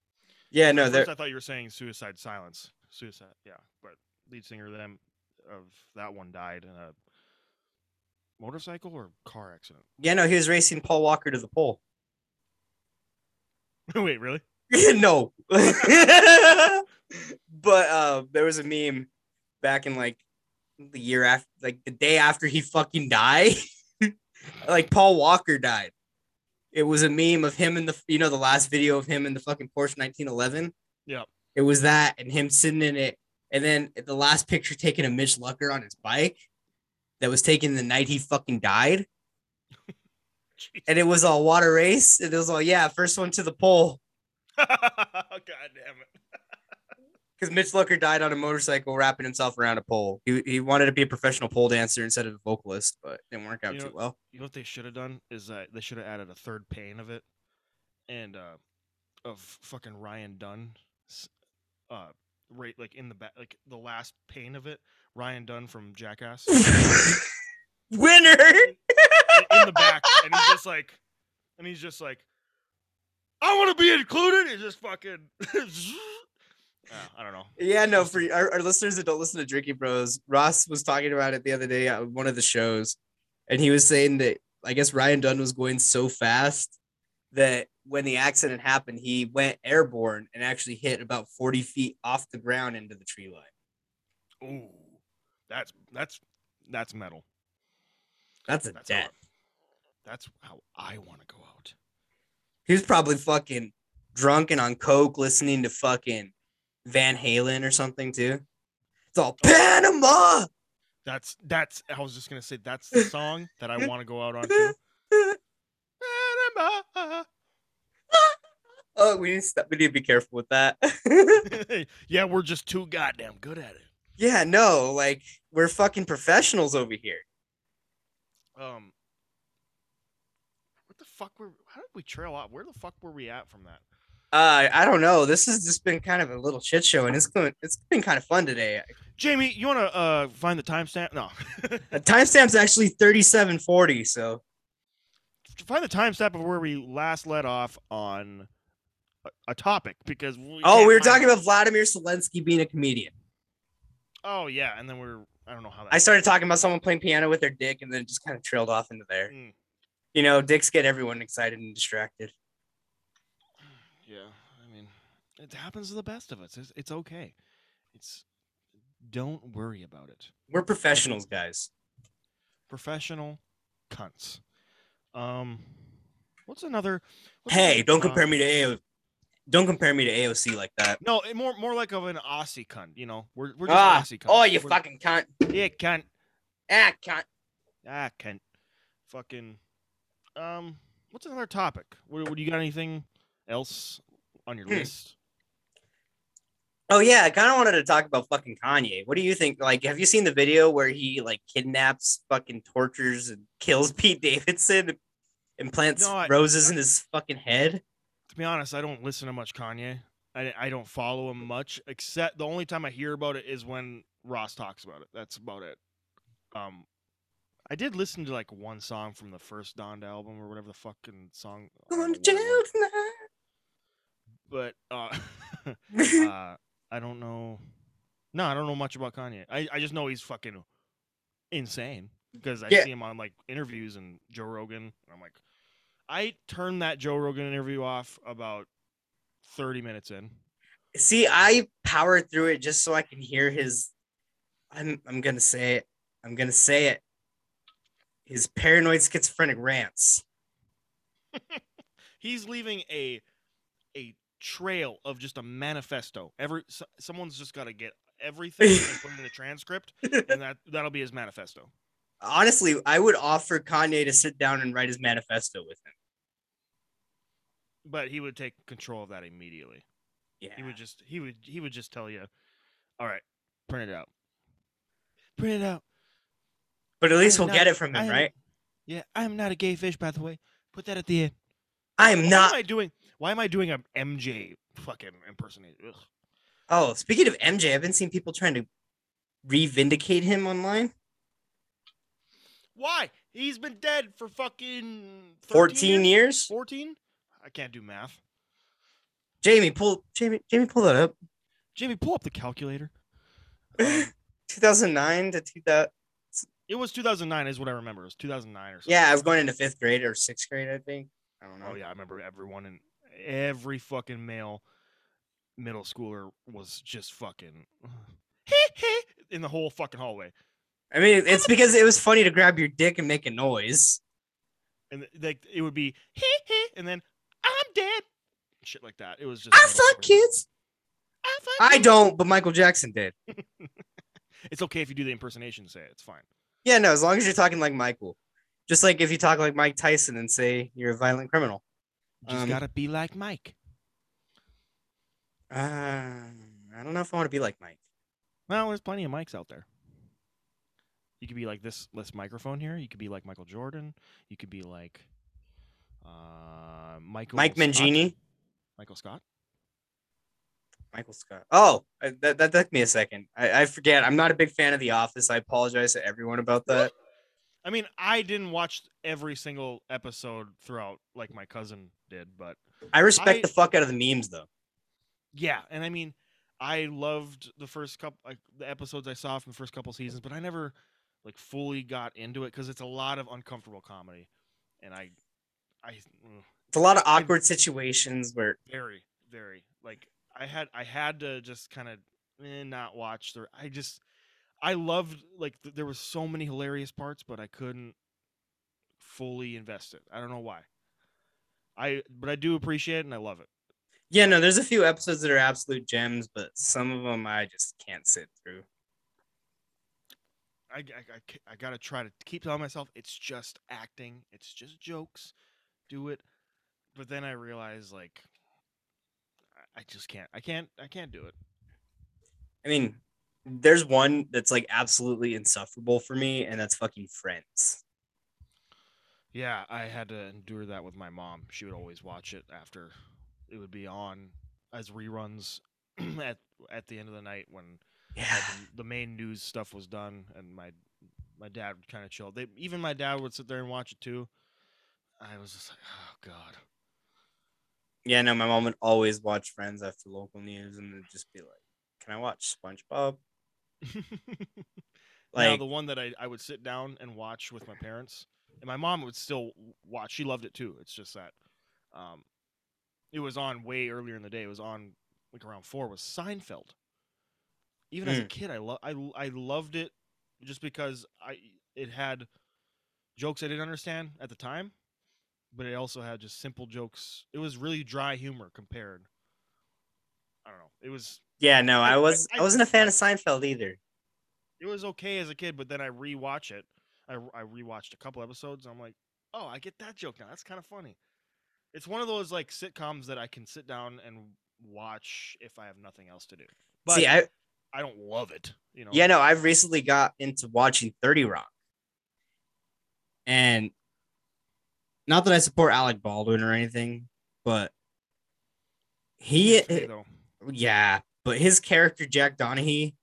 Yeah, no, they're first I thought you were saying Suicide Silence. Suicide, yeah. But lead singer of them of that one died in a motorcycle or car accident. yeah, no, he was racing Paul Walker to the pole. (laughs) Wait, really? (laughs) no. (laughs) but uh there was a meme back in like the year after like the day after he fucking died. (laughs) like Paul Walker died. It was a meme of him in the you know the last video of him in the fucking Porsche 1911. Yeah. It was that and him sitting in it. And then the last picture taken of Mitch Lucker on his bike that was taken the night he fucking died. And it was all water race. And it was all, yeah, first one to the pole. (laughs) God damn it. (laughs) because Mitch Lucker died on a motorcycle wrapping himself around a pole. He, he wanted to be a professional pole dancer instead of a vocalist, but it didn't work out You know- too well. You know what they should have done is that they should have added a third pane of it, and uh, of fucking Ryan Dunn, uh, right like in the back, like the last pane of it, Ryan Dunn from Jackass. (laughs) Winner! in the back, and he's just like, and he's just like, I want to be included. It's just fucking. (laughs) Uh, I don't know. Yeah, no, for our, our listeners that don't listen to Drinking Bros, Ross was talking about it the other day on one of the shows, and he was saying that I guess Ryan Dunn was going so fast that when the accident happened, he went airborne and actually hit about 40 feet off the ground into the tree line. Ooh, that's that's that's metal. That's a That's how, death. that's how I want to go out. He was probably fucking drunk and on coke, listening to fucking Van Halen or something too. It's all Panama. That's that's. I was just gonna say that's the song that I want to go out on too. (laughs) Panama. Oh, we need to stop. We need to be careful with that. (laughs) yeah, we're just too goddamn good at it. yeah, no, like we're fucking professionals over here. Um, what the fuck were? How did we trail off? Where the fuck were we at from that? Uh, I don't know. This has just been kind of a little shit show, and it's going. It's been kind of fun today. Jamie, you want to uh find the timestamp? No, (laughs) Uh, timestamp's actually thirty-seven forty. So find the timestamp of where we last let off on a, a topic because we oh, we were talking it. about Vladimir Zelensky being a comedian. Oh yeah, and then we're I don't know how that. I started talking about someone playing piano with their dick, and then it just kind of trailed off into there. Mm, You know, dicks get everyone excited and distracted. yeah, I mean, it happens to the best of us. It's, it's okay. It's don't worry about it. We're professionals, guys. Professional cunts. Um, what's another? what's Hey, another don't compare me to AO. Don't compare me to AOC like that. No, more more like of an Aussie cunt. You know, we're we're just Ah, Aussie cunts. oh, you We're- fucking cunt. yeah, cunt. Ah, cunt. Ah, cunt. Fucking. Um, what's another topic? What, what you got? Anything else on your Hmm. list? Oh yeah, I kind of wanted to talk about fucking Kanye. What do you think? Like, have you seen the video where he like kidnaps, fucking tortures, and kills (laughs) Pete Davidson, and plants No, I- roses in his fucking head? To be honest, I don't listen to much Kanye. I, I don't follow him much, except the only time I hear about it is when Ross talks about it. That's about it. Um, I did listen to like one song from the first Donda album or whatever the fucking song. Going to jail was, but uh, (laughs) (laughs) uh, I don't know. No, I don't know much about Kanye. I, I just know he's fucking insane because I Yeah. see him on like interviews and Joe Rogan, and I'm like, I turned that Joe Rogan interview off about 30 minutes in. See, I powered through it just so I can hear his. I'm I'm gonna say it. I'm gonna say it. His paranoid schizophrenic rants. (laughs) He's leaving a a trail of just a manifesto. Every so, someone's just got to get everything and put it in a transcript, (laughs) and that that'll be his manifesto. Honestly, I would offer Kanye to sit down and write his manifesto with him. But he would take control of that immediately. Yeah. He would just he would he would just tell you, "All right, print it out. Print it out." But at least we'll get it from him, I'm- right? Yeah, I'm not a gay fish, by the way. Put that at the end. I am Why not. am I doing? Why am I doing a MJ fucking impersonation? Ugh. Oh, speaking of MJ, I've been seeing people trying to re-vindicate him online. Why? He's been dead for fucking 13 14 years. 14? I can't do math. Jamie, pull Jamie, Jamie, pull that up. Jamie, pull up the calculator. (laughs) Um, 2009 to 2000. It was 2009, is what I remember. It was 2009 or something. Yeah, I was going into fifth grade or sixth grade, I think. I don't oh, know. Oh yeah, I remember everyone in every fucking male middle schooler was just fucking (sighs) in the whole fucking hallway, I mean, it's because it was funny to grab your dick and make a noise. and like it would be he and then I'm dead, shit like that. It was just I fuck kids. I fuck I don't, but Michael Jackson did. (laughs) It's okay if you do the impersonation. Say it. It's fine. Yeah, no, as long as you're talking like Michael. Just like if you talk like Mike Tyson and say you're a violent criminal. You just Um, gotta be like Mike. Uh, I don't know if I want to be like Mike. Well, there's plenty of mics out there. You could be like this this microphone here. You could be like Michael Jordan. You could be like uh, Michael Mike. Mangini. Michael Scott. Michael Scott. Oh, I- that, that took me a second. I, I forget. I'm not a big fan of The Office. I apologize to everyone about that. I mean, I didn't watch every single episode throughout like my cousin did, but I respect I- the fuck out of the memes though. yeah, and I mean, I loved the first couple like the episodes I saw from the first couple seasons, but I never like fully got into it because it's a lot of uncomfortable comedy, and I, I It's a lot of awkward situations where very very like I had I had to just kind of eh, not watch the I just I loved like th- there was so many hilarious parts, but I couldn't fully invest it. I don't know why. I but I do appreciate it and I love it. yeah, no, there's a few episodes that are absolute gems, but some of them I just can't sit through. I, I, I, I gotta try to keep telling myself it's just acting, it's just jokes, do it. But then I realize like I, just can't. I can't. I can't do it. I mean, there's one that's like absolutely insufferable for me, and that's fucking Friends. Yeah, I had to endure that with my mom. She would always watch it after it would be on as reruns (clears throat) at at the end of the night when Yeah. the, the main news stuff was done, and my my dad would kind of chill. They even my dad would sit there and watch it too. I was just like, oh god. Yeah, no, my mom would always watch Friends after local news, and it'd just be like, "Can I watch SpongeBob?" (laughs) now Like, the one that I, I would sit down and watch with my parents, and my mom would still watch. She loved it too. It's just that, um, it was on way earlier in the day. It was on like around four. Was Seinfeld? Even as a Mm. kid, I love I I loved it just because I it had jokes I didn't understand at the time, but it also had just simple jokes. It was really dry humor compared. I don't know. It was yeah, no, I- was I- I wasn't a fan of Seinfeld either. it was okay as a kid, but then I rewatch it. I I rewatched a couple episodes. And I'm like, oh, I get that joke now. That's kind of funny. It's one of those like sitcoms that I can sit down and watch if I have nothing else to do. But See, I I don't love it. You know. yeah, no, I've recently got into watching Thirty Rock, and not that I support Alec Baldwin or anything, but he, yeah, but his character Jack Donaghy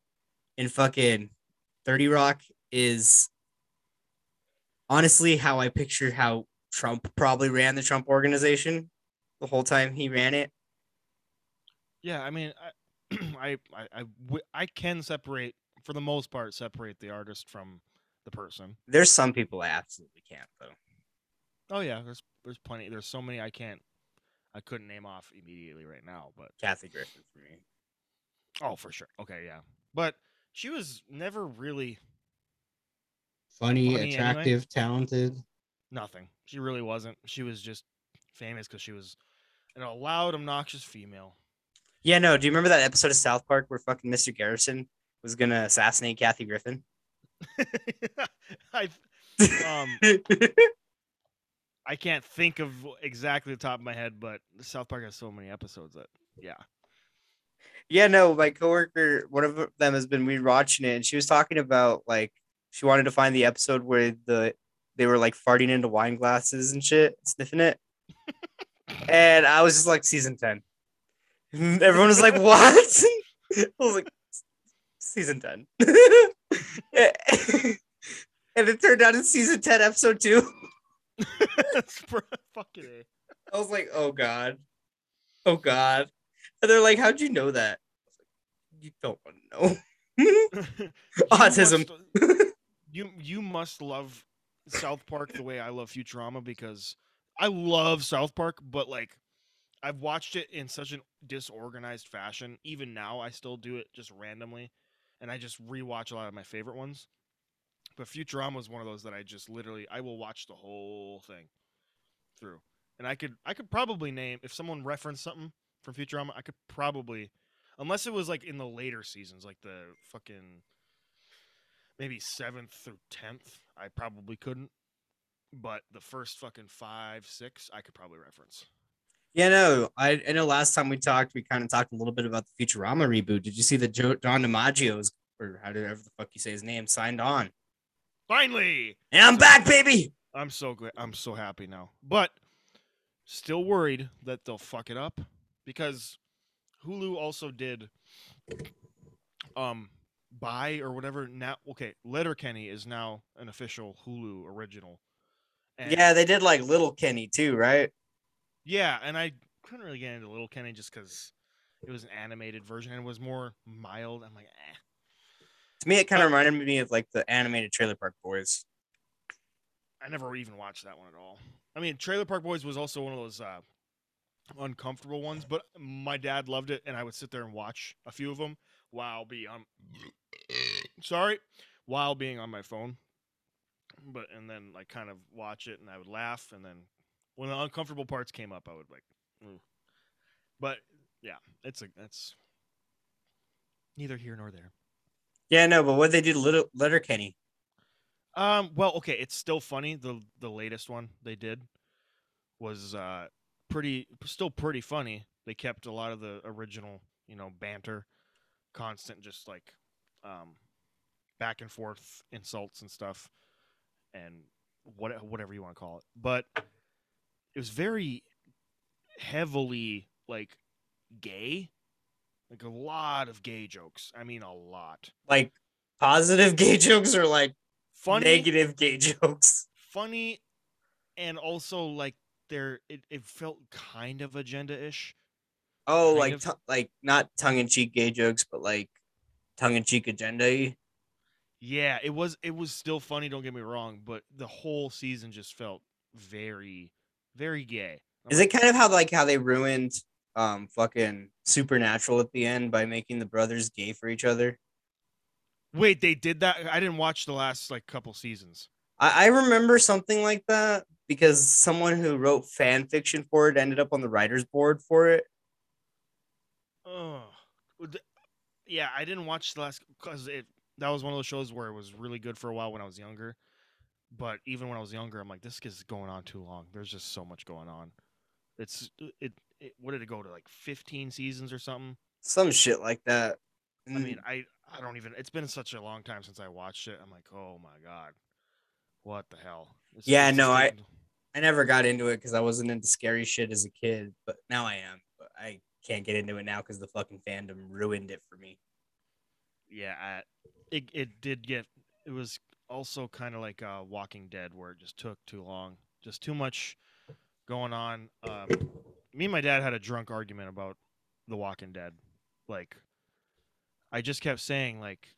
in fucking Thirty Rock is honestly how I picture how Trump probably ran the Trump organization the whole time he ran it. Yeah, I mean, I, (clears throat) I, I, I can separate for the most part separate the artist from the person. There's some people I absolutely can't though. Oh yeah, there's there's plenty. There's so many I can't, I couldn't name off immediately right now. But Kathy Griffin for me. oh, for sure. Okay, yeah. But she was never really Funny, Funny anyway. attractive, talented. nothing. She really wasn't. She was just famous because she was an loud, obnoxious female. Yeah, no. Do you remember that episode of South Park where fucking Mr. Garrison was gonna assassinate Kathy Griffin? (laughs) I (laughs) um I can't think of exactly the top of my head, but South Park has so many episodes that yeah. Yeah, no, my coworker, one of them has been rewatching it, and she was talking about like she wanted to find the episode where the they were like farting into wine glasses and shit, sniffing it. (laughs) and I was just like season 10. And (laughs) Everyone was like, What? (laughs) I was like, season 10. and it turned out in season 10, episode two. (laughs) Fucking A. I was like, oh God. Oh God. And they're like, how'd you know that? I was like, you don't want to know. (laughs) Autism. must- you you must love South Park the way I love Futurama because I love South Park, but like I've watched it in such a disorganized fashion. Even now, I still do it just randomly, and I just rewatch a lot of my favorite ones. But Futurama is one of those that I just literally I will watch the whole thing through, and I could I could probably name if someone referenced something from Futurama, I could probably, unless it was like in the later seasons, like the fucking maybe seventh through tenth, I probably couldn't. But the first fucking five, six, I could probably reference. Yeah, no, I, I know last time we talked, we kind of talked a little bit about the Futurama reboot. Did you see that Joe, John DiMaggio's, or how did ever the fuck you say his name, signed on? Finally, And I'm back, baby. I'm so glad. I'm so happy now. But still worried that they'll fuck it up because Hulu also did um buy or whatever now okay Letterkenny is now an official Hulu original. And Yeah, they did like Little Kenny too, right? Yeah, and I couldn't really get into Little Kenny just because it was an animated version and it was more mild. I'm like, eh. To me, it kind of reminded me of like the animated Trailer Park Boys. I never even watched that one at all. I mean, Trailer Park Boys was also one of those uh, uncomfortable ones, but my dad loved it, and I would sit there and watch a few of them while be on. (clears throat) sorry, while being on my phone. But and then like kind of watch it, and I would laugh, and then when the uncomfortable parts came up, I would like. "Ooh." But yeah, it's a that's neither here nor there. Yeah, no, but what they do to Little Letterkenny? Um. Well, okay. It's still funny. The the latest one they did was uh pretty, still pretty funny. They kept a lot of the original, you know, banter, constant, just like um back and forth insults and stuff, and what whatever you want to call it. But it was very heavily like gay, like a lot of gay jokes. I mean, a lot. Like positive (laughs) gay jokes or like Funny, negative gay jokes? funny and also like there it, it felt kind of agenda-ish Oh, Kind like of. to- like not tongue in cheek gay jokes, but like tongue in cheek agenda. yeah it was it was still funny don't get me wrong but the whole season just felt very very gay I'm Is like, it kind of how like how they ruined um fucking Supernatural at the end by making the brothers gay for each other? wait they did that? I didn't watch the last like couple seasons. I, I remember something like that because someone who wrote fan fiction for it ended up on the writers board for it. oh yeah i didn't watch the last because it that was one of those shows where it was really good for a while when i was younger. But even when i was younger i'm like this is going on too long. There's just so much going on. It's it, it what did it go to like 15 seasons or something Some shit like that. I mean, I I don't even. It's been such a long time since I watched it. I'm like, oh my god, what the hell? It's- Yeah, no, I- I never got into it because I wasn't into scary shit as a kid, but now I am. But I can't get into it now because the fucking fandom ruined it for me. yeah, I, it it did get. It was also kind of like uh, Walking Dead, where it just took too long, just too much going on. Um, me and my dad had a drunk argument about The Walking Dead. Like, I just kept saying like,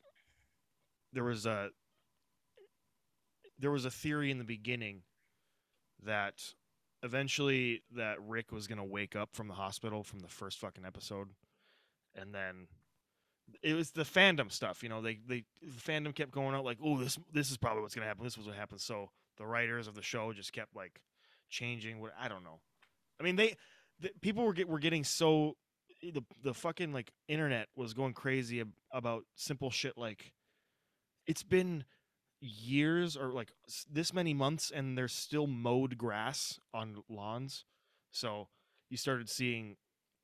there was a there was a theory in the beginning that eventually that Rick was gonna wake up from the hospital from the first fucking episode, and then it was the fandom stuff. You know, they they the fandom kept going out like, oh, this this is probably what's gonna happen. This was what happened. So the writers of the show just kept like changing. What I don't know. I mean, they the, people were get were getting so the the fucking like internet was going crazy ab- about simple shit like it's been years or like s- this many months and there's still mowed grass on lawns so you started seeing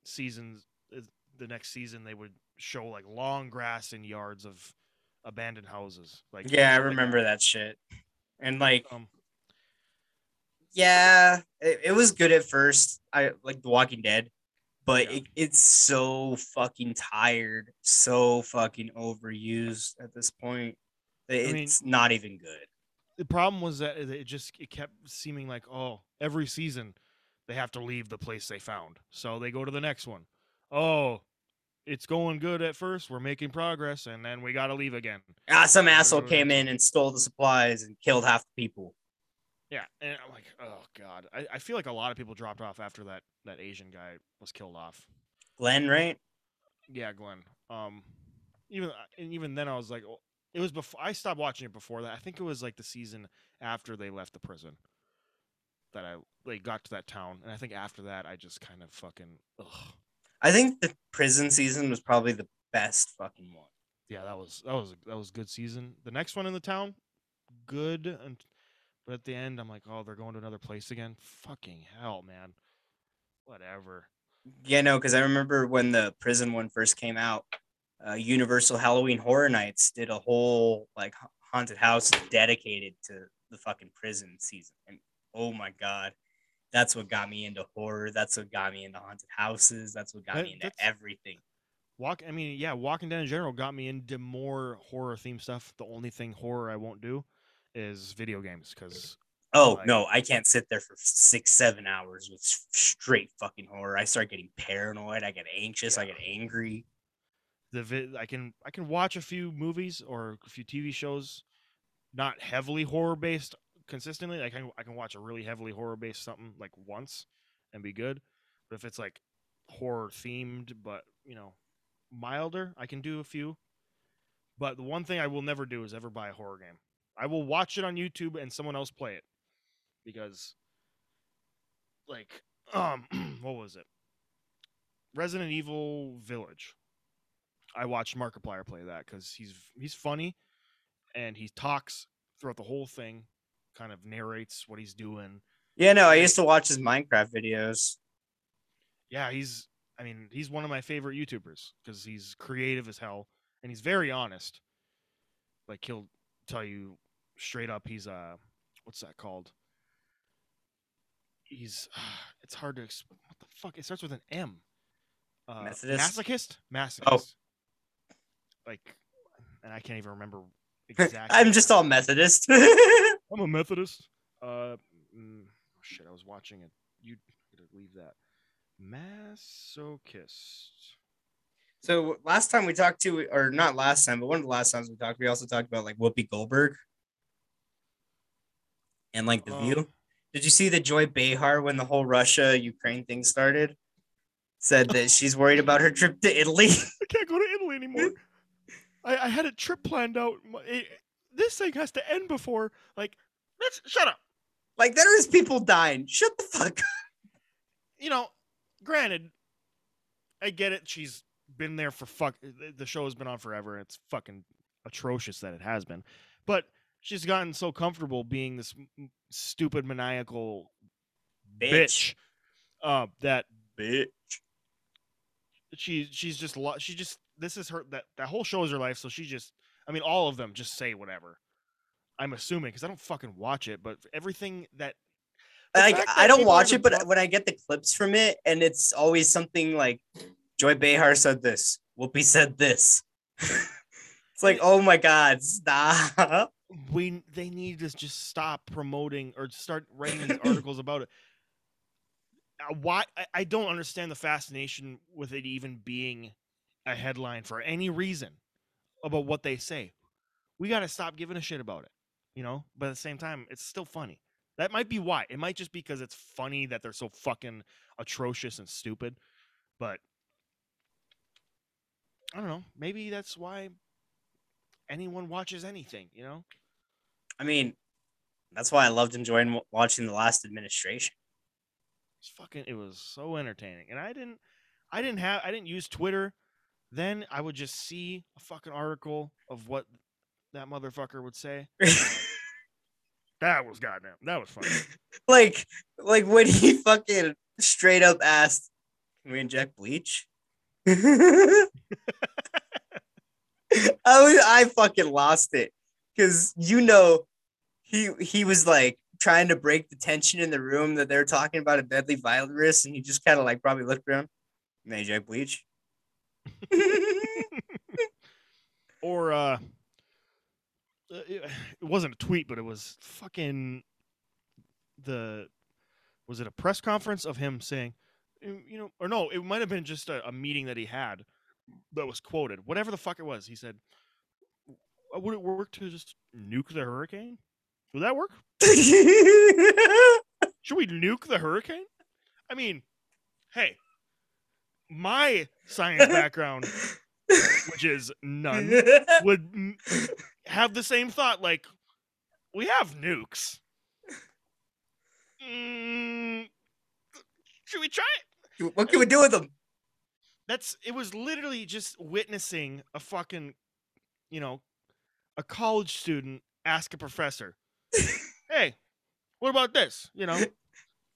seasons uh, the next season they would show like long grass in yards of abandoned houses like Yeah, I shit like remember that shit. And like, um yeah, it, it was good at first. I like The Walking Dead, but Yeah. it, it's so fucking tired, so fucking overused at this point. that mean- It's not even good. the problem was that it just it kept seeming like oh every season they have to leave the place they found so they go to the next one oh it's going good at first we're making progress and then we got to leave again Ah, some asshole came in and stole the supplies and killed half the people. Yeah and i'm like oh god I, I feel like a lot of people dropped off after that that asian guy was killed off Glenn, right? yeah glenn um even and even then i was like oh, it was before i stopped watching it before that i think it was like the season after they left the prison that i they got to that town and i think after that i just kind of fucking ugh. I think the prison season was probably the best fucking one. yeah that was that was that was a good season the next one in the town good and but at the end i'm like oh they're going to another place again fucking hell man whatever Yeah, no, because I remember when the prison one first came out, uh, Universal Halloween Horror Nights did a whole like haunted house dedicated to the fucking prison season, and oh my god, that's what got me into horror. That's what got me into haunted houses. That's what got That- me into everything. Walk. I mean, yeah, Walking Dead in general got me into more horror theme stuff. The only thing horror I won't do is video games because Oh Like- no, I can't sit there for six, seven hours with straight fucking horror. I start getting paranoid. I get anxious. I get angry. the vi- I can I can watch a few movies or a few TV shows, not heavily horror based consistently. Like I can I can watch a really heavily horror based something like once and be good. But if it's like horror themed, but you know milder, I can do a few. But the one thing I will never do is ever buy a horror game. I will watch it on YouTube and someone else play it because, like, um, (clears throat) what was it? Resident Evil Village. I watched Markiplier play that because he's he's funny, and he talks throughout the whole thing, kind of narrates what he's doing. Yeah, no, I used to watch his Minecraft videos. Yeah, he's I mean he's one of my favorite YouTubers because he's creative as hell and he's very honest. Like he'll tell you straight up he's uh what's that called? He's (sighs) it's hard to exp- what the fuck it starts with an M. Uh, Methodist? Masochist? Masochist. Like, and I can't even remember (laughs) exactly. I'm just all Methodist. (laughs) I'm a Methodist. Uh, mm, shit, I was watching it. You gotta leave that. Masochist. so last time we talked to, or not last time, but one of the last times we talked, we also talked about like Whoopi Goldberg and like the Um, view. Did you see the Joy Behar when the whole Russia Ukraine thing started? Said that she's worried about her trip to Italy. (laughs) I can't go to Italy anymore. I, I had a trip planned out. It- this thing has to end before. Like, let's shut up. like there is people dying. Shut the fuck up. You know, granted, I get it. She's been there for fuck. The show has been on forever. It's fucking atrocious that it has been, but she's gotten so comfortable being this stupid maniacal bitch, uh, that Bitch. she she's just she just this is her that that whole show is her life so she just i mean all of them just say whatever i'm assuming because i don't fucking watch it but everything that Like fact I don't watch it, but when I get the clips from it, and it's always something like Joy Behar said this, Whoopi said this. (laughs) it's like, oh my god, stop. We they need to just stop promoting or start writing these (coughs) articles about it why I, I don't understand the fascination with it even being a headline for any reason about what they say we got to stop giving a shit about it you know but at the same time it's still funny That might be why. It might just be because it's funny that they're so fucking atrocious and stupid. But I don't know. Maybe that's why anyone watches anything, you know? I mean, that's why I loved enjoying watching the last administration. It's fucking it was so entertaining. And I didn't I didn't have I didn't use Twitter. Then I would just see a fucking article of what that motherfucker would say. (laughs) That was goddamn. That was funny. (laughs) like, like when he fucking straight up asked, "Can we inject bleach?" (laughs) (laughs) I was, I fucking lost it. Because you know, he he was like trying to break the tension in the room that they're talking about a deadly virus, and he just kind of like probably looked around, "Can I inject bleach?" (laughs) or uh uh, it wasn't a tweet, but it was fucking the was it a press conference of him saying, "Uh, you know, or no, it might have been just a, a meeting that he had that was quoted. Whatever the fuck it was, he said, "Uh, "Would it work to just nuke the hurricane? Would that work? (laughs) Should we nuke the hurricane? I mean, hey, my science background, which is none, (laughs) would have the same thought like we have nukes Mm, should we try it what can we do with them? That's it was literally just witnessing a fucking you know a college student ask a professor (laughs) hey what about this you know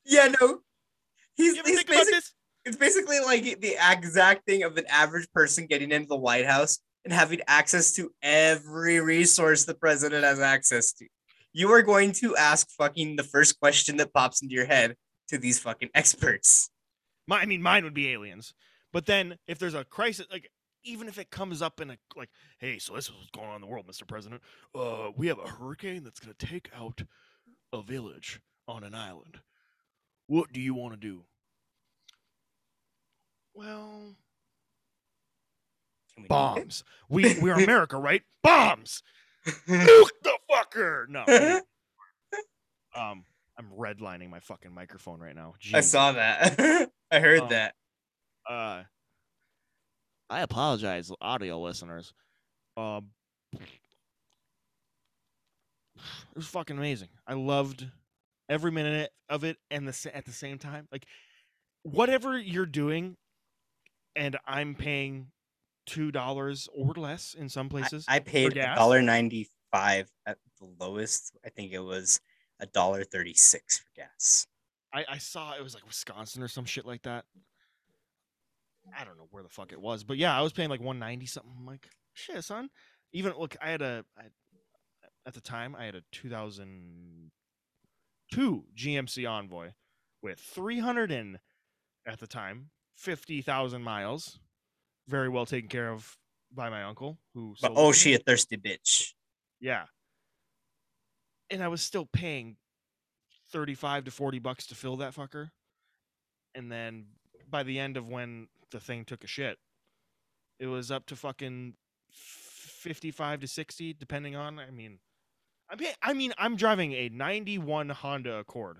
Yeah, no. He's, you he's basic, this it's basically like the exact thing of an average person getting into the White House and having access to every resource the president has access to. You are going to ask fucking the first question that pops into your head to these fucking experts. My, I mean, mine would be aliens. But then if there's a crisis, like even if it comes up in a like, hey, so this is what's going on in the world, Mr. President. Uh, we have a hurricane that's gonna take out a village on an island. What do you want to do? Well, we bombs. We we're (laughs) America, right? Bombs. Nuke the fucker. No. (laughs) Um, I'm redlining my fucking microphone right now. I saw that. (laughs) I heard Um, that. Uh I apologize, audio listeners. Um it was fucking amazing. I loved every minute of it and the at the same time like whatever you're doing and I'm paying $2 or less in some places. I paid a dollar ninety five at the lowest. I think it was a dollar thirty six for gas. I, I saw it was like Wisconsin or some shit like that. I don't know where the fuck it was, but yeah, I was paying like 190 something. I'm like, shit, son. Even look, I had a I, at the time I had a 2002 GMC Envoy with 300 and at the time 50,000 miles, very well taken care of by my uncle who. But oh, she a thirsty bitch. Yeah. And I was still paying 35 to 40 bucks to fill that fucker. And then by the end of when the thing took a shit, it was up to fucking 55 to 60 depending on I mean I mean I mean I'm driving a 91 Honda Accord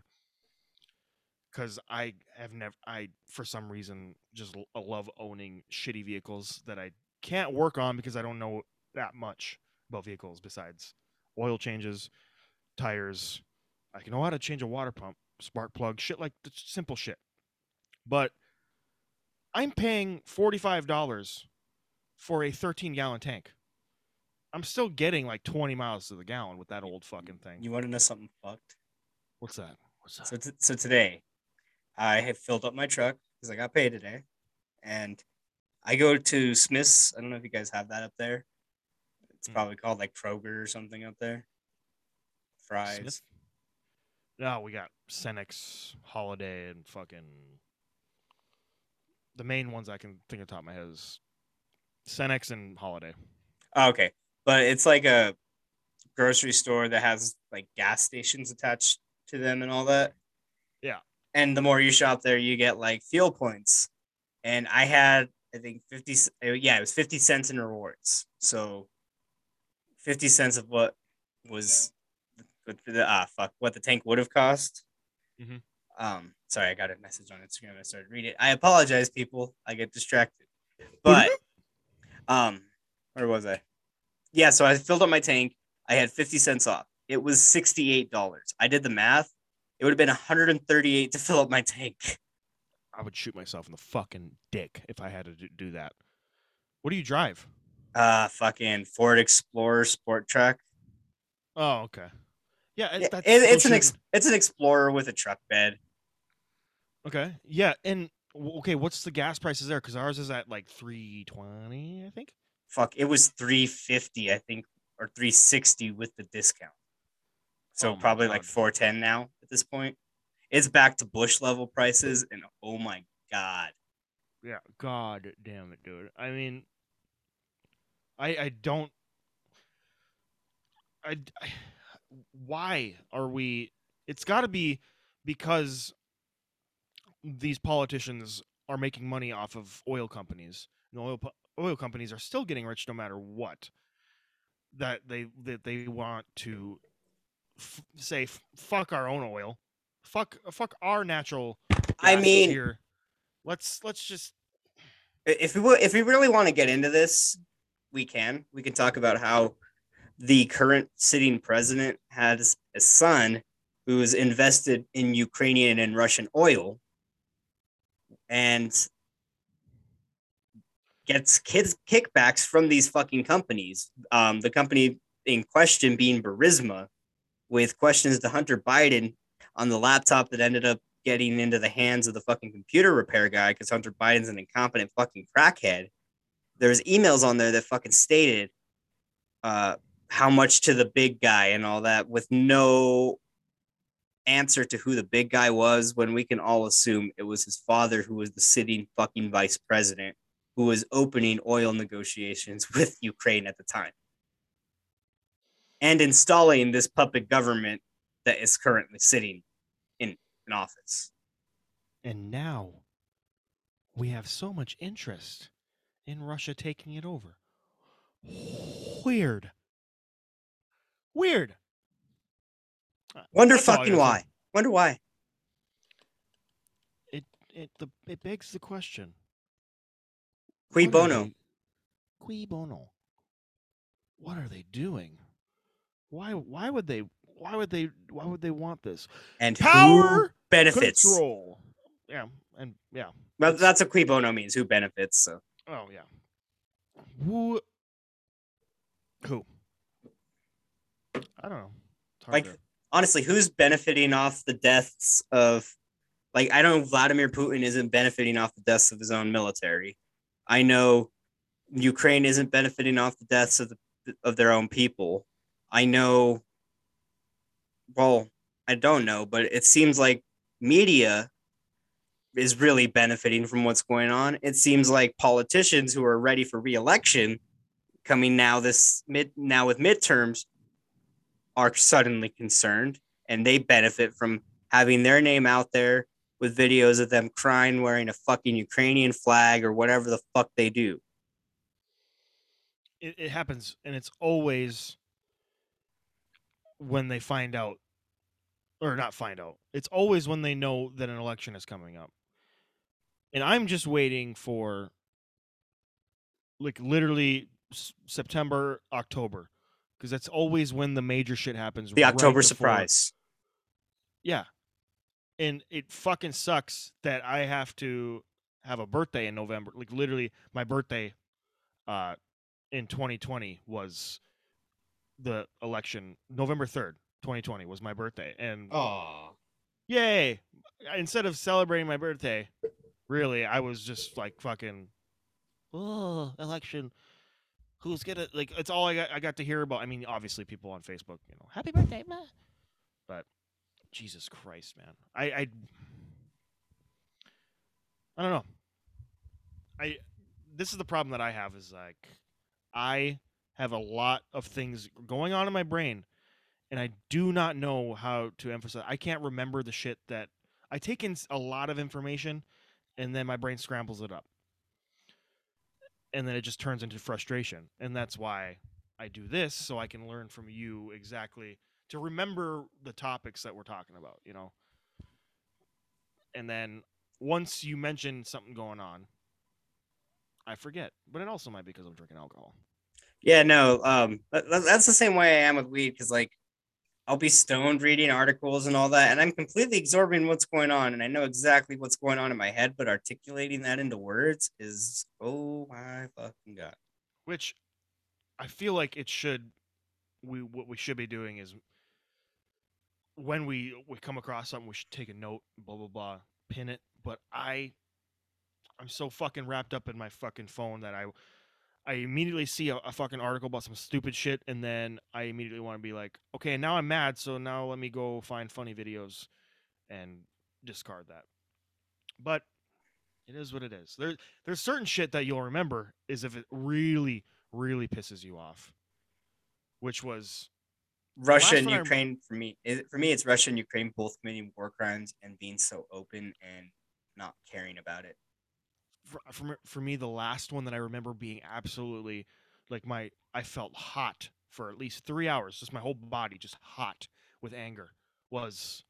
cuz I have never I for some reason just love owning shitty vehicles that I can't work on because I don't know that much about vehicles besides oil changes, tires. I can know how to change a water pump, spark plug, shit like the simple shit. But I'm paying $45 for a 13 gallon tank. I'm still getting like 20 miles to the gallon with that old fucking thing. You want to know something fucked? What's that? What's that? So, t- so today, I have filled up my truck because I got paid today, and I go to Smith's. I don't know if you guys have that up there. It's Mm. probably called like Kroger or something up there. Fry's. Smith? No, we got Cenex, Holiday, and fucking. The main ones I can think of top of my head is Cenex and Holiday. Oh, okay, but it's like a grocery store that has like gas stations attached to them and all that. Yeah. And the more you shop there, you get like fuel points. And I had, I think fifty. uh, Yeah, it was fifty cents in rewards. So, fifty cents of what was with the ah fuck what the tank would have cost. Mhm. Um, sorry, I got a message on Instagram. I started reading it. I apologize, people. I get distracted. But um, where was I? Yeah, so I filled up my tank. I had 50 cents off. It was $68. I did the math. It would have been 138 to fill up my tank. I would shoot myself in the fucking dick if I had to do- that. What do you drive? Uh fucking Ford Explorer Sport Truck. Oh, okay. Yeah, it- it's an ex- it's an Explorer with a truck bed. Okay. Yeah, and w- okay, what's the gas prices there? Because ours is at like three twenty, I think. Fuck, it was 350, I think, or 360 with the discount. So Oh probably like 410 now at this point. It's back to Bush level prices, and oh my god. Yeah. God damn it, dude. I mean, I I don't. I. (sighs) why are we? It's got to be because these politicians are making money off of oil companies. And oil po- oil companies are still getting rich no matter what. That they that they want to f- say "F- fuck our own oil, fuck fuck our natural. I mean, here. let's let's just if we if we really want to get into this, we can. We can talk about how the current sitting president has a son who is invested in Ukrainian and Russian oil and gets kids kickbacks from these fucking companies. Um, the company in question being Burisma, with questions to Hunter Biden on the laptop that ended up getting into the hands of the fucking computer repair guy because Hunter Biden's an incompetent fucking crackhead. There's emails on there that fucking stated uh, how much to the big guy and all that with no answer to who the big guy was when we can all assume it was his father who was the sitting fucking vice president who was opening oil negotiations (laughs) with Ukraine at the time and installing this puppet government that is currently sitting in an office. And now we have so much interest in Russia taking it over. Weird. Weird. Wonder that's fucking why. Wonder why. It it the it begs the question. Qui what bono. Cui bono. What are they doing? Why why would they why would they why would they want this? And who Power benefits. control. Yeah, and yeah. Well, that's what cui bono means. Who benefits? So Oh yeah. Who? Who? I don't know. Like, to- honestly, who's benefiting off the deaths of? Like, I don't know Vladimir Putin isn't benefiting off the deaths of his own military. I know Ukraine isn't benefiting off the deaths of the of their own people. I know. Well, I don't know, but it seems like media is really benefiting from what's going on. It seems like politicians who are ready for reelection coming now this mid now with midterms are suddenly concerned and they benefit from having their name out there with videos of them crying wearing a fucking Ukrainian flag or whatever the fuck they do. it, it happens, and it's always when they find out, or not find out. It's always when they know that an election is coming up, and I'm just waiting for, like, literally September, October, because that's always when the major shit happens. The right October before- surprise. Yeah. And it fucking sucks that I have to have a birthday in November. Like literally my birthday uh in 2020 was the election November 3rd, 2020 was my birthday. And Oh, yay. Instead of celebrating my birthday, really I was just like fucking oh, election who's gonna like it's all I got I got to hear about. I mean, obviously people on Facebook, you know, happy birthday, ma. But Jesus Christ, man. I I I don't know. I this is the problem that I have is like I have a lot of things going on in my brain and I do not know how to emphasize. I can't remember the shit that I take in a lot of information and then my brain scrambles it up. And then it just turns into frustration. And that's why I do this so I can learn from you exactly to remember the topics that we're talking about, you know. And then once you mention something going on, I forget. But it also might be because I'm drinking alcohol. Yeah, no, um, that- that- that's the same way I am with weed because like I'll be stoned reading articles and all that, and I'm completely absorbing what's going on, and I know exactly what's going on in my head, but articulating that into words is oh my fucking god. Which I feel like it should we what we should be doing is when we we come across something we should take a note, blah blah blah, pin it. But I I'm so fucking wrapped up in my fucking phone that I I immediately see a, a fucking article about some stupid shit, and then I immediately want to be like, okay, now I'm mad, so now let me go find funny videos and discard that. But it is what it is. There, there's certain shit that you'll remember is if it really, really pisses you off, which was Russia and Ukraine for me, for me, it's Russia and Ukraine both committing war crimes and being so open and not caring about it. For, for, me- for me the last one that I remember being absolutely like my I felt hot for at least three hours, just my whole body just hot with anger was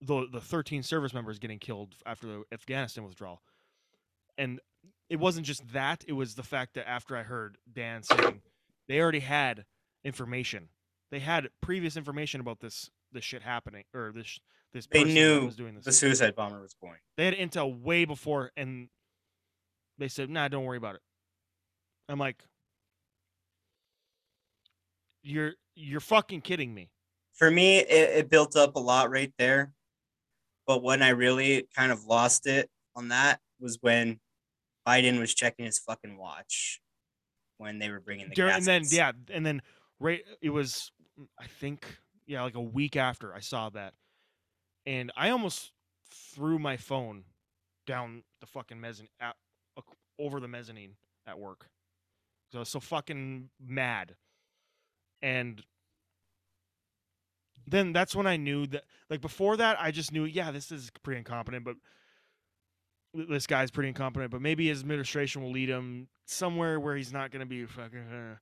the the 13 service members getting killed after the Afghanistan withdrawal, and it wasn't just that; it was the fact that after I heard Dan saying they already had information, they had previous information about this this shit happening or this this They knew was doing this The suicide bomber was going. they had intel way before and they said nah don't worry about it. I'm like you're you're fucking kidding me. For me, it, it built up a lot right there, but when I really kind of lost it on that was when Biden was checking his fucking watch when they were bringing the During, and then yeah and then right it was i think yeah like a week after i saw that. And i almost threw my phone down the fucking mezzanine over the mezzanine at work 'Cause i was so fucking mad and then that's when i knew that like before that i just knew yeah this is pretty incompetent but th- this guy's pretty incompetent but maybe his administration will lead him somewhere where he's not going to be fucking uh,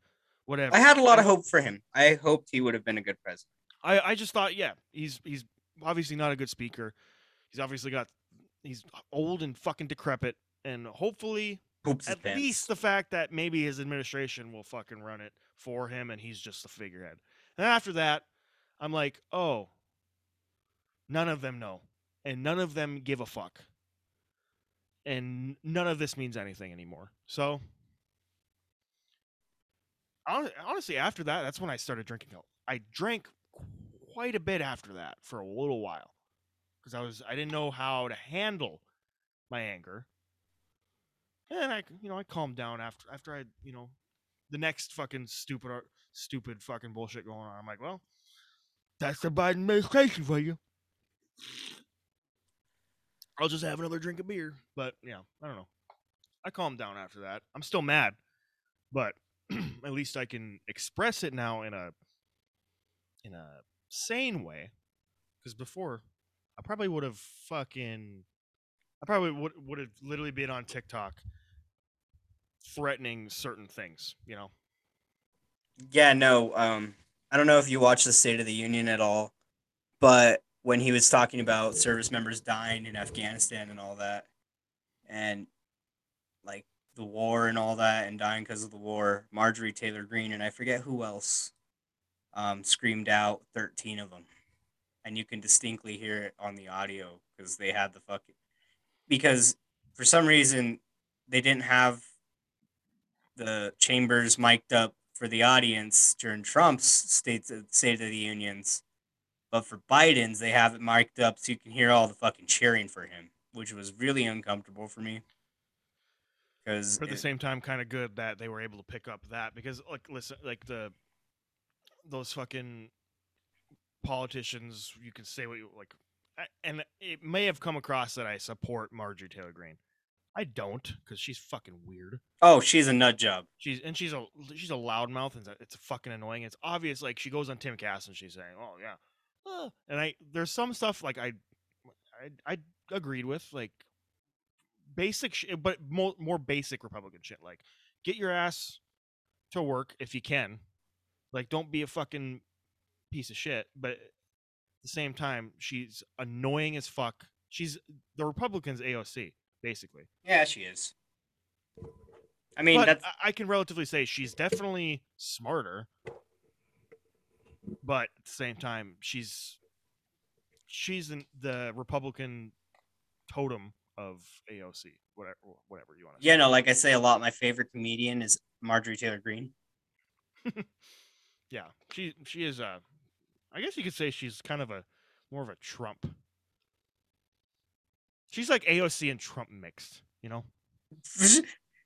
whatever I had a lot of hope for him. I hoped he would have been a good president. I, I just thought, yeah, he's he's obviously not a good speaker. He's obviously got he's old and fucking decrepit, and hopefully, at least the fact that maybe his administration will fucking run it for him, and he's just the figurehead. And after that, I'm like, oh, none of them know, and none of them give a fuck, and none of this means anything anymore. So. Honestly, after that, that's when I started drinking. I drank quite a bit after that for a little while because I was I didn't know how to handle my anger. And I, you know, I calmed down after after I, you know, the next fucking stupid, stupid fucking bullshit going on. I'm like, well, that's the Biden administration for you. I'll just have another drink of beer. But yeah, I don't know. I calmed down after that. I'm still mad, but (clears throat) at least I can express it now in a in a sane way. Because before, I probably would have fucking, I probably would would have literally been on TikTok threatening certain things. You know, Yeah, no. Um, I don't know if you watched the State of the Union at all, but when he was talking about service members dying in Afghanistan and all that, and like the war and all that, and dying because of the war, Marjorie Taylor Greene and I forget who else, um, screamed out thirteen of them, and you can distinctly hear it on the audio because they had the fucking because for some reason they didn't have the chambers mic'd up for the audience during Trump's State of, State of the Unions, but for Biden's they have it mic'd up so you can hear all the fucking cheering for him, which was really uncomfortable for me. Because at the same time, kind of good that they were able to pick up that because, like, listen, like the those fucking politicians, you can say what you like, and it may have come across that I support Marjorie Taylor Greene. I don't because she's fucking weird. oh, she's a nut job. She's and she's a she's a loudmouth and it's fucking annoying. It's obvious like she goes on Timcast and she's saying, "Oh yeah," uh," and I there's some stuff like I I I agreed with like basic sh- but more more basic Republican shit like get your ass to work if you can, like don't be a fucking piece of shit, but at the same time, she's annoying as fuck. She's the Republicans' AOC, basically. Yeah, she is. I mean, I- can relatively say she's definitely smarter, but at the same time, she's she's in the Republican totem of AOC, whatever whatever you want to yeah, no, like I say a lot. My favorite comedian is Marjorie Taylor Greene. (laughs) Yeah, she she is a. I guess you could say she's kind of a more of a Trump. She's like AOC and Trump mixed, you know. (laughs)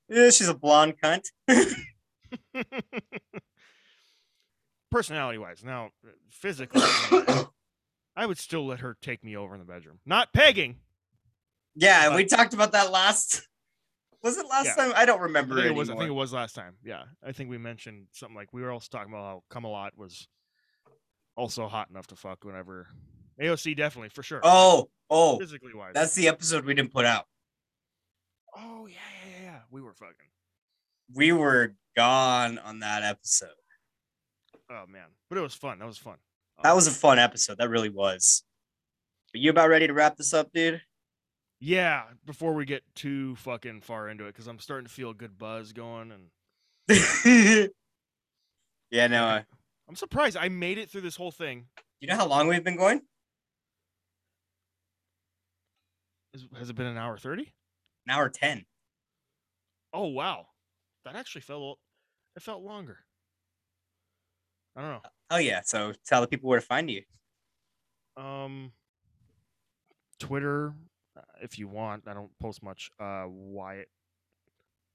yeah, she's a blonde cunt. (laughs) Personality wise, now physically, I would still let her take me over in the bedroom. Not pegging. Yeah, But- we talked about that last. Was it last Yeah. time? I don't I remember think it anymore. was. I think it was last time. Yeah, I think we mentioned something like we were also talking about how Camelot was also hot enough to fuck whenever AOC definitely for sure. oh, oh, physically wise. that's the episode we didn't put out. oh yeah, yeah, yeah. We were fucking. We were gone on that episode. Oh man, but it was fun. That was fun. That Um, was a fun episode. That really was. Are you about ready to wrap this up, dude? Yeah, before we get too fucking far into it, because I'm starting to feel a good buzz going, and (laughs) yeah, no. Uh, I'm surprised I made it through this whole thing. you know how long we've been going? Is, has it been an hour thirty? An hour ten. Oh wow, that actually felt it felt longer. I don't know. Oh yeah. So tell the people where to find you. Um, Twitter, uh, if you want. I don't post much. Uh, Wyatt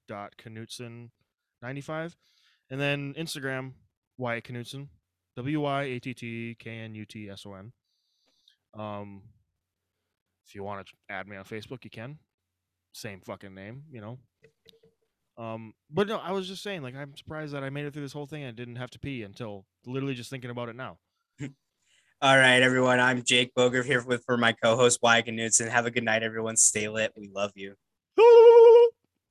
dot Knutson ninety five, and then Instagram Wyatt Knutson, W Y A T T K N U T S O N. Um, if you want to add me on Facebook, you can. Same fucking name, you know. Um, but no, I was just saying, like, I'm surprised that I made it through this whole thing and didn't have to pee until literally just thinking about it now. (laughs) All right, everyone. I'm Jake Boger here with for my co-host Wyatt Knutson. Have a good night, everyone. Stay lit. We love you. (laughs)